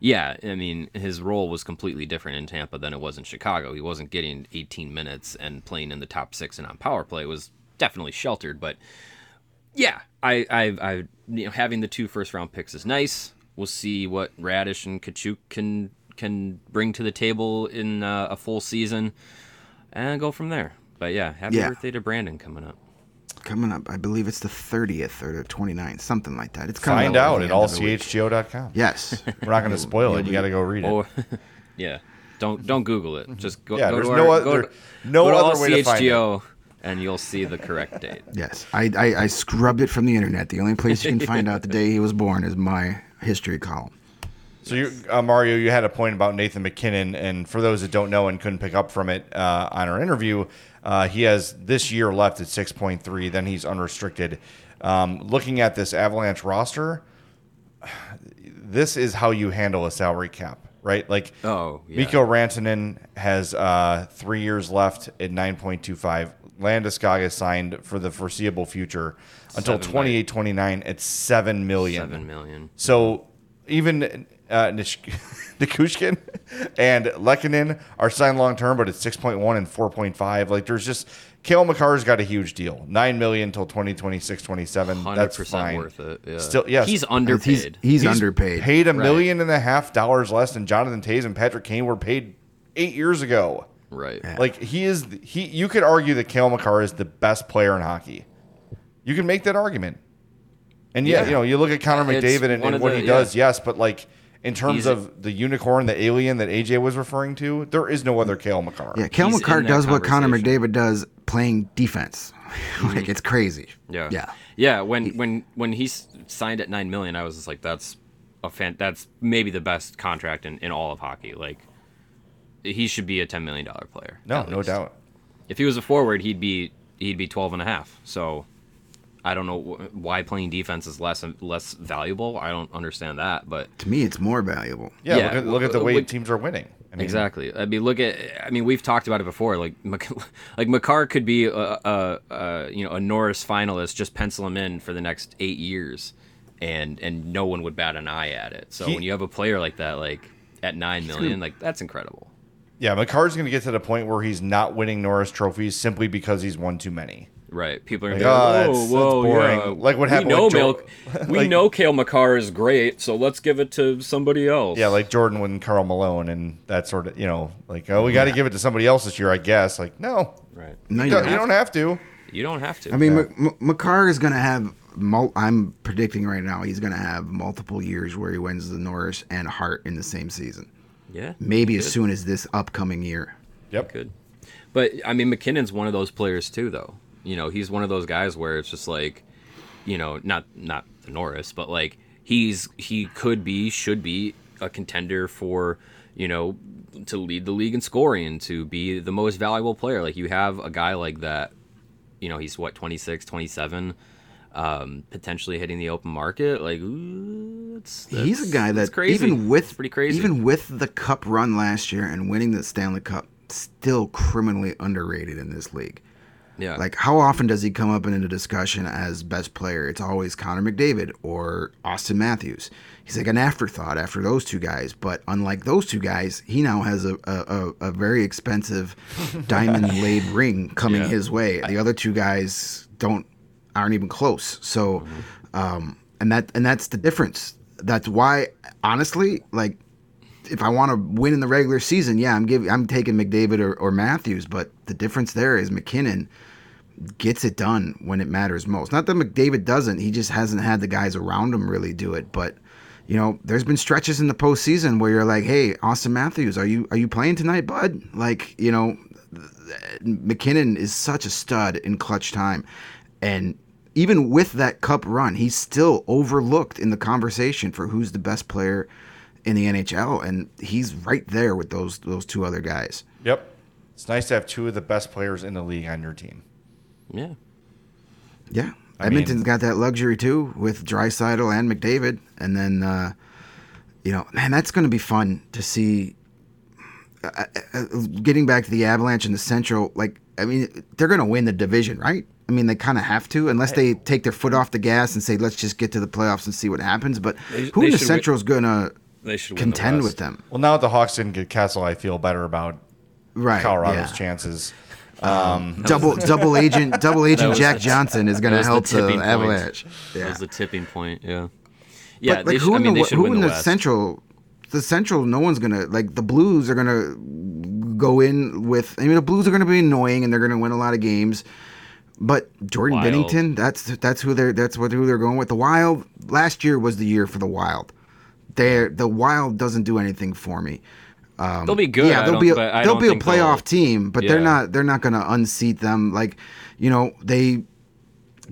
yeah, I mean his role was completely different in Tampa than it was in Chicago. He wasn't getting 18 minutes and playing in the top six and on power play. It was definitely sheltered, but yeah, I, I, I, you know, having the two first round picks is nice. We'll see what Raddysh and Katchouk can can bring to the table in uh, a full season, and go from there. But yeah, happy Yeah. birthday to Brandon coming up. Coming up, I believe it's the 30th or the 29th, something like that. It's coming Find up out at end of allchgo.com. Yes. We're not going to spoil it. You got to go read it. Or yeah, don't don't Google it. Just go. Yeah, go there's to no our, oth- go there- to- no go other way to find CHGO, and you'll see the correct date. Yes, I, I, I scrubbed it from the internet. The only place you can find out the day he was born is my history column. So, you, uh, Mario, you had a point about Nathan MacKinnon, and for those that don't know and couldn't pick up from it uh, on our interview, uh, he has this year left at 6.3. Then he's unrestricted. Um, looking at this Avalanche roster, this is how you handle a salary cap, right? Like, Oh, yeah. Mikko Rantanen has uh, three years left at 9.25. Landeskog is signed for the foreseeable future until Seven by- 28 29 at 7 million. Seven million. So even uh, Nish- Nikushkin and Lehkonen are signed long term, but it's 6.1 and 4.5. Like there's just Cale Makar's got a huge deal, nine million until 2026, 27. That's fine. worth it. Yeah. Still, yes, he's He's, underpaid. he's, underpaid. Paid a Right. million and a half dollars less than Jonathan Toews and Patrick Kane were paid eight years ago. Right. Like he is, he. You could argue that Cale Makar is the best player in hockey. You can make that argument. And yeah, Yeah. you know, you look at Connor It's McDavid and, and what the- he yeah. does, yes, but like in terms He's- of the unicorn, the alien that AJ was referring to, there is no other Cale Makar. Yeah, Kel He's Makar does what Connor. McDavid does playing defense. like mm-hmm. it's crazy. Yeah. Yeah. Yeah. When when when he signed at nine million, I was just like, that's a fan. That's maybe the best contract in, in all of hockey. Like, he should be a ten million dollar player. No, no doubt. If he was a forward, he'd be he'd be twelve and a half. So, I don't know wh- why playing defense is less less valuable. I don't understand that, but To me, it's more valuable. Yeah, Yeah, look, at, look at the uh, way w- teams are winning. I mean, Exactly. I mean, look at. I mean, we've talked about it before. Like, like Makar could be a, a, a you know a Norris finalist. Just pencil him in for the next eight years, and and no one would bat an eye at it. So He- when you have a player like that, like at nine million, like that's incredible. Yeah, Makar's going to get to the point where he's not winning Norris trophies simply because he's won too many. Right. People are Like, gonna oh, be like, oh, that's- whoa, that's whoa, boring. yeah. Like what happened We know with Jo- Milk. we like- know Cale Makar is great, so let's give it to somebody else. Yeah, like Jordan with Karl Malone and that sort of, you know, like, oh, we got to give it to somebody else this year, I guess. Like, no, right. No, you you don't, don't you have don't have to. You don't have to. I mean, M- M- Makar is going to have. Mul- I'm predicting right now he's going to have multiple years where he wins the Norris and Hart in the same season. Yeah. Maybe as soon as this upcoming year. Yep. Good. But I mean, MacKinnon's one of those players too, though. You know, he's one of those guys where it's just like, you know, not not the Norris, but like he's he could be, should be a contender for, you know, to lead the league in scoring, to be the most valuable player. Like you have a guy like that, you know, he's what 26, 27, um, potentially hitting the open market. Like, ooh, that's, he's a guy that's that crazy. even with It's pretty crazy. even with the cup run last year and winning the Stanley Cup, still criminally underrated in this league. yeah, Like, how often does he come up in a discussion as best player? It's always Connor McDavid or Auston Matthews. He's like an afterthought after those two guys. But unlike those two guys, he now has a, a, a, very expensive diamond laid ring coming Yeah. his way. The other two guys don't aren't even close. So, um, and that and that's the difference. That's why, honestly, like if I want to win in the regular season, yeah, I'm giving, I'm taking McDavid or, or Matthews, but the difference there is MacKinnon gets it done when it matters most. Not that McDavid doesn't; he just hasn't had the guys around him really do it. But you know, there's been stretches in the postseason where you're like, "Hey, Auston Matthews, are you are you playing tonight, bud?" Like, you know, MacKinnon is such a stud in clutch time, and even with that cup run, he's still overlooked in the conversation for who's the best player in the NHL, and he's right there with those those two other guys. Yep. It's nice to have two of the best players in the league on your team. yeah. Yeah, I Edmonton's mean- got that luxury too with Draisaitl and McDavid, and then uh, you know, man, that's going to be fun to see. Uh, uh, getting back to the Avalanche and the Central, like I mean, they're going to win the division, right? I mean, they kind of have to, unless they take their foot off the gas and say, "Let's just get to the playoffs and see what happens." But They- who they in the Central is going to They should win the contend with them? Well, now that the Hawks didn't get Kessel, I feel better about Right? Colorado's yeah. chances. Um, Double double agent double agent Jack the- Johnson is going to was the help the, tipping point. Avalanche. That Yeah. was the tipping point. Yeah. Yeah. but like who I in mean, the they should who in the, the West. Central? The Central, no one's gonna like the Blues are gonna go in with. I mean, the Blues are gonna be annoying and they're gonna win a lot of games. But Jordan Wild. Binnington, that's that's who they're that's what who they're going with. The Wild last year was the year for the Wild. They the Wild doesn't do anything for me. They'll be good. Yeah, they'll be a, they'll be a playoff team, but they're not they're not gonna unseat them. Like, you know, they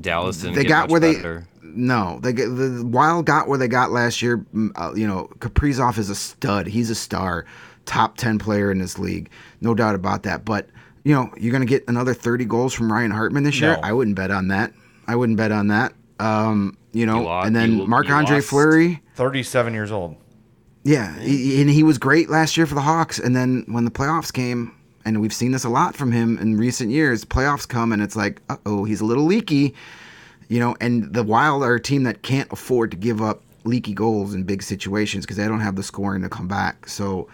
Dallas didn't they got where they better. no they the Wild got where they got last year. Mm, Uh, you know, Kaprizov is a stud. He's a star, top ten player in this league, no doubt about that. But you know, you're gonna get another thirty goals from Ryan Hartman this year. No. I wouldn't bet on that. I wouldn't bet on that. Um, you know, You lo- and then you- Marc Andre. Fleury. 37 years old. Yeah, he, and he was great last year for the Hawks. And then when the playoffs came, and we've seen this a lot from him in recent years, playoffs come and it's like, uh oh, he's a little leaky, you know. And the Wild are a team that can't afford to give up leaky goals in big situations because they don't have the scoring to come back. So,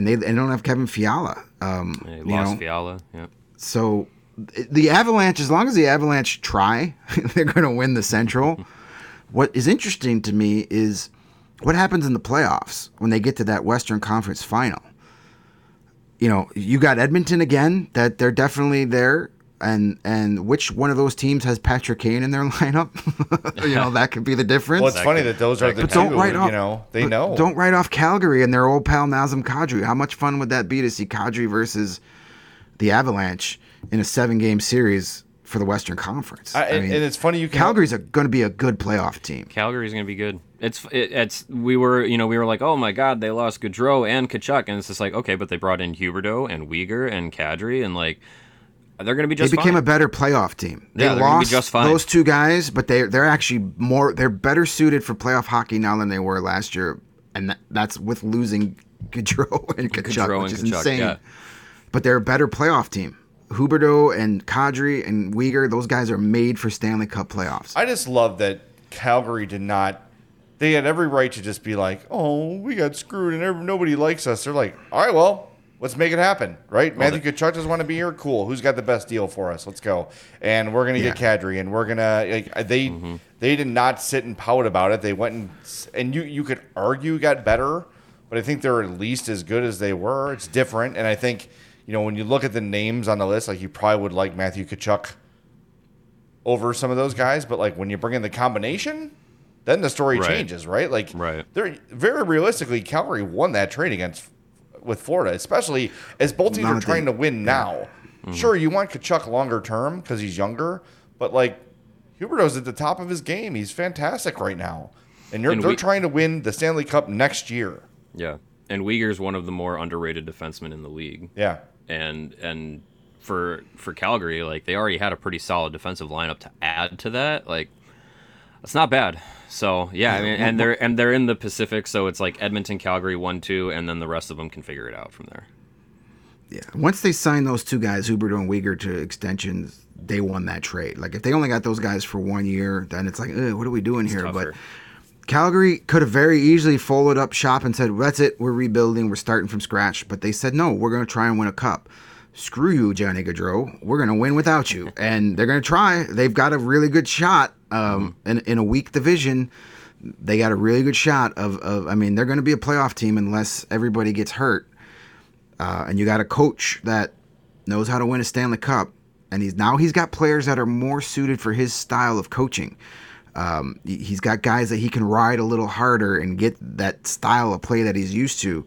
and they, they don't have Kevin Fiala. Um, lost know, Fiala. Yeah. so the Avalanche, as long as the Avalanche try, they're going to win the Central. what is interesting to me is what happens in the playoffs when they get to that Western Conference final. You know, you got Edmonton again. That they're definitely there, and and which one of those teams has Patrick Kane in their lineup? you know, that could be the difference. Well, it's funny that those are the But two. don't write off. you know, they but know. Don't write off Calgary and their old pal Nazem Kadri. How much fun would that be to see Kadri versus the Avalanche in a seven-game series for the Western Conference? I, and, and it's funny you can Calgary's going to be a good playoff team. Calgary's gonna be good. It's it, it's we were you know we were like oh my god they lost Gaudreau and Tkachuk and it's just like okay but they brought in Huberdeau and Weegar and Kadri and like they're gonna be just. They became fine. a better playoff team. They Yeah, they're gonna be lost just fine. those two guys, but they they're actually more they're better suited for playoff hockey now than they were last year, and that, that's with losing Gaudreau and Tkachuk, Gaudreau which and is Tkachuk, insane. yeah. But they're a better playoff team. Huberdeau and Kadri and Weegar, those guys are made for Stanley Cup playoffs. I just love that Calgary did not. They had every right to just be like, "Oh, we got screwed, and nobody likes us." They're like, "All right, well, let's make it happen, right?" Matthew Tkachuk doesn't want to be here. Cool. Who's got the best deal for us? Let's go. And we're gonna get Kadri, and we're gonna like they mm-hmm. they did not sit and pout about it. They went and and you you could argue got better, but I think they're at least as good as they were. It's different, and I think you know when you look at the names on the list, like you probably would like Matthew Tkachuk over some of those guys, but like when you bring in the combination, then the story Right. changes, right? Like, Right. They're very realistically, Calgary won that trade against with Florida, especially as both teams Now are trying they- to win now. Mm-hmm. Sure, you want Tkachuk longer term because he's younger, but like Huberdeau's at the top of his game. He's fantastic right now, and you're, And they're we- trying to win the Stanley Cup next year. yeah. And Weegar's one of the more underrated defensemen in the league. Yeah, and and for for Calgary like they already had a pretty solid defensive lineup to add to that. Like it's not bad so yeah, I mean and they're and they're in the Pacific so it's like Edmonton Calgary one two and then the rest of them can figure it out from there Yeah. Once they signed those two guys, Huberdeau and Weegar, to extensions, they won that trade. Like if they only got those guys for one year, then it's like, what are we doing here? tougher. But Calgary could have very easily folded up shop and said, "That's it, we're rebuilding, we're starting from scratch." But they said, "No, we're going to try and win a cup." Screw you, Johnny Gaudreau. We're going to win without you, and they're going to try. They've got a really good shot um, in in a weak division. They got a really good shot of, of I mean, they're going to be a playoff team unless everybody gets hurt. Uh, and you got a coach that knows how to win a Stanley Cup, and he's now he's got players that are more suited for his style of coaching. Um, he- he's got guys that he can ride a little harder and get that style of play that he's used to,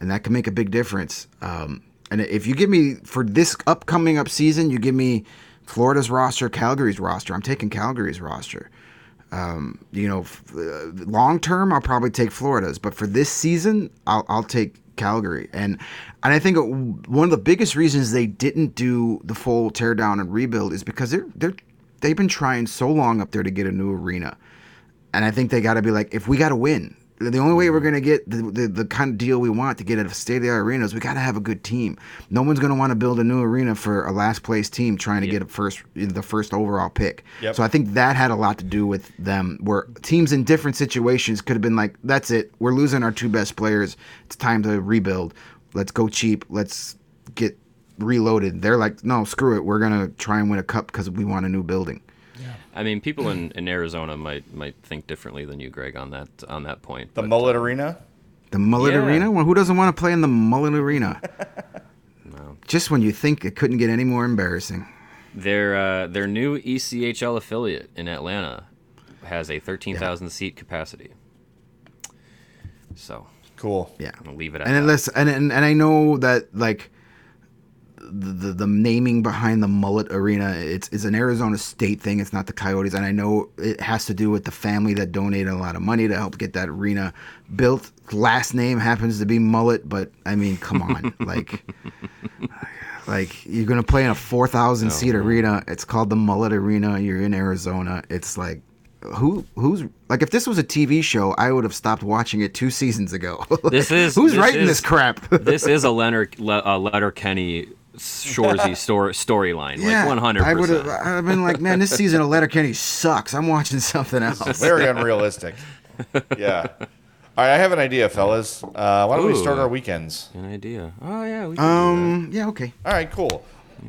and that can make a big difference. Um, and if you give me for this upcoming up season, you give me Florida's roster, Calgary's roster. I'm taking Calgary's roster. Um, you know, uh, long term, I'll probably take Florida's, but for this season, I'll, I'll take Calgary. And and I think one of the biggest reasons they didn't do the full tear down and rebuild is because they're they're they've been trying so long up there to get a new arena, and I think they got to be like, if we got to win. The only way we're going to get the, the, the kind of deal we want to get at a state of the art arena is we got to have a good team. No one's going to want to build a new arena for a last place team trying to get a first the first overall pick. Yep. So I think that had a lot to do with them, where teams in different situations could have been like, "That's it, we're losing our two best players. It's time to rebuild. Let's go cheap. Let's get reloaded." They're like, "No, screw it. We're gonna try and win a cup because we want a new building." I mean people in, in Arizona might might think differently than you Greg on that on that point the but, Mullet uh, Arena. The Mullet Yeah. Arena. Well, who doesn't want to play in the Mullet Arena? Just when you think it couldn't get any more embarrassing. Their uh, their new ECHL affiliate in Atlanta has a 13,000 seat capacity. So Cool. Yeah. I'm gonna leave it at and that. unless and, and and I know that like the, the the naming behind the mullet arena it's it's an Arizona state thing it's not the Coyotes and I know it has to do with the family that donated a lot of money to help get that arena built. Last name happens to be mullet but I mean come on like like you're gonna play in a 4,000 seat arena it's called the mullet arena you're in Arizona it's like who who's like if this was a TV show I would have stopped watching it two seasons ago. This is- who's this writing is- this crap? this is a Leonard Le, uh, Letterkenny Shorzy story storyline, like 100. I would have. I've been like, man, this season of Letterkenny sucks. I'm watching something else. Very unrealistic. yeah. All right, I have an idea, fellas. Uh, why don't we start our weekends? An idea. Oh yeah. We can Um, yeah, okay. All right, cool.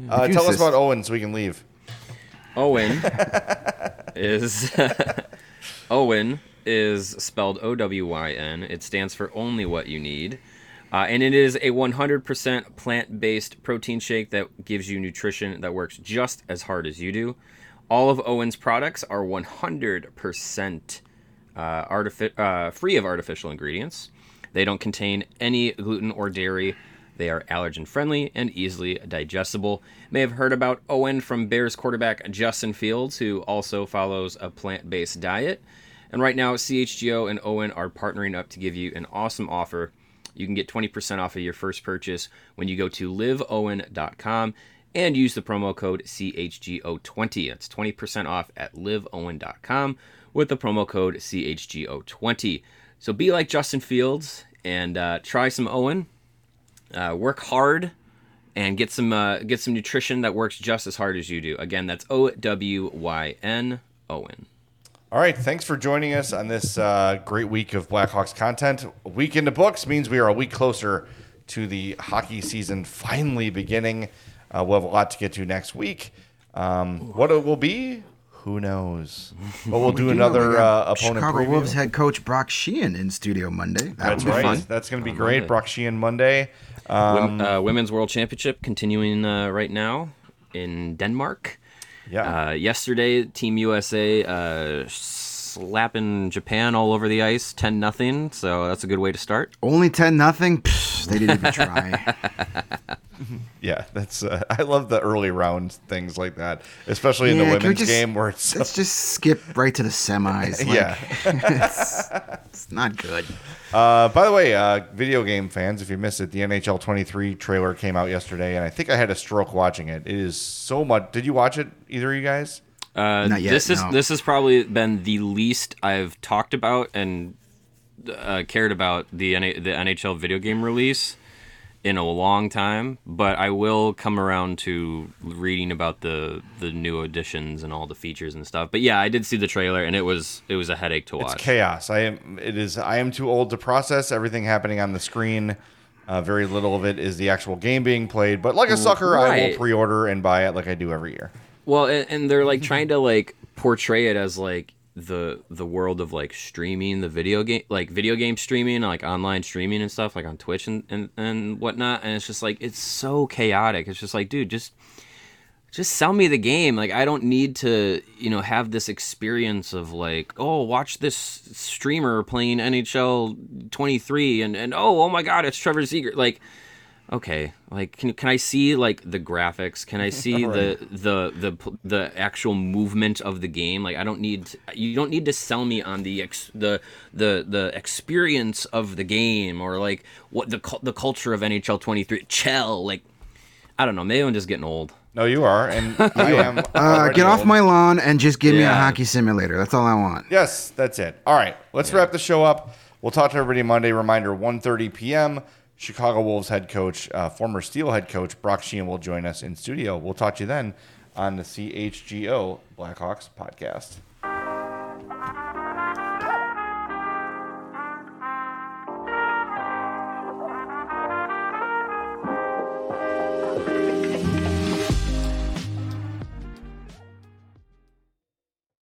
Uh, tell us about OWYN so we can leave. OWYN is OWYN is spelled O W Y N. It stands for only what you need. Uh, and it is a 100% plant based protein shake that gives you nutrition that works just as hard as you do. All of OWYN's products are 100% uh, artifi- uh, free of artificial ingredients. They don't contain any gluten or dairy. They are allergen friendly and easily digestible. May have heard about OWYN from Bears quarterback Justin Fields, who also follows a plant based diet. And right now, CHGO and OWYN are partnering up to give you an awesome offer. You can get 20% off of your first purchase when you go to liveowyn.com and use the promo code CHGO20. That's 20% off at liveowyn.com with the promo code CHGO20. So be like Justin Fields and uh, try some OWYN. Uh, work hard and get some uh, get some nutrition that works just as hard as you do. Again, that's O W Y N OWYN. All right, thanks for joining us on this uh, great week of Blackhawks content. A week into books means we are a week closer to the hockey season finally beginning. Uh, we'll have a lot to get to next week. Um, what it will be, who knows? But we'll do You we another got uh, opponent Chicago preview. Wolves head coach Brock Sheahan in studio Monday. That That's right. fun. That's going to be On great. Monday. Brock Sheahan Monday. Um, Wom- uh, Women's World Championship continuing uh, right now in Denmark. Yeah. Uh, yesterday, Team USA uh, slapping Japan all over the ice, ten nothing. So that's a good way to start. Only ten nothing. They didn't even try. yeah, that's. Uh, I love the early round things like that, especially in Yeah, the women's just- game where it's. Let's just skip right to the semis. Like, Yeah. it's, it's not good. Uh, by the way, uh, video game fans, if you missed it, the NHL 23 trailer came out yesterday, and I think I had a stroke watching it. It is so much. Did you watch it, either of you guys? Uh, Not yet, this is no. this has probably been the least I've talked about and uh, cared about the NA- the NHL video game release in a long time. But I will come around to reading about the the new additions and all the features and stuff. But yeah, I did see the trailer and it was it was a headache to watch. It's chaos. I am. It is. I am too old to process everything happening on the screen. Uh, very little of it is the actual game being played. But like a sucker, I will pre-order and buy it like I do every year. Well, and, and they're like trying to like portray it as like the the world of like streaming the video game like video game streaming like online streaming and stuff like on Twitch and, and and whatnot and it's just like it's so chaotic. It's just like dude just just sell me the game. Like I don't need to you know have this experience of like oh watch this streamer playing NHL 23 and and oh oh my god it's Trevor Zegras like okay like can, can i see like the graphics can i see the, the the the actual movement of the game like i don't need you don't need to sell me on the ex, the the the experience of the game or like what the the culture of nhl 23 chell like i don't know maybe i'm just getting old No, you are, and I am. Uh, already get off old. my lawn and just give me a hockey simulator. That's all I want. Yes, that's it. All right, let's wrap the show up. We'll talk to everybody Monday. Reminder: 1.30 p.m. Chicago Wolves head coach, uh, former Steel head coach Brock Sheahan will join us in studio. We'll talk to you then on the CHGO Blackhawks podcast.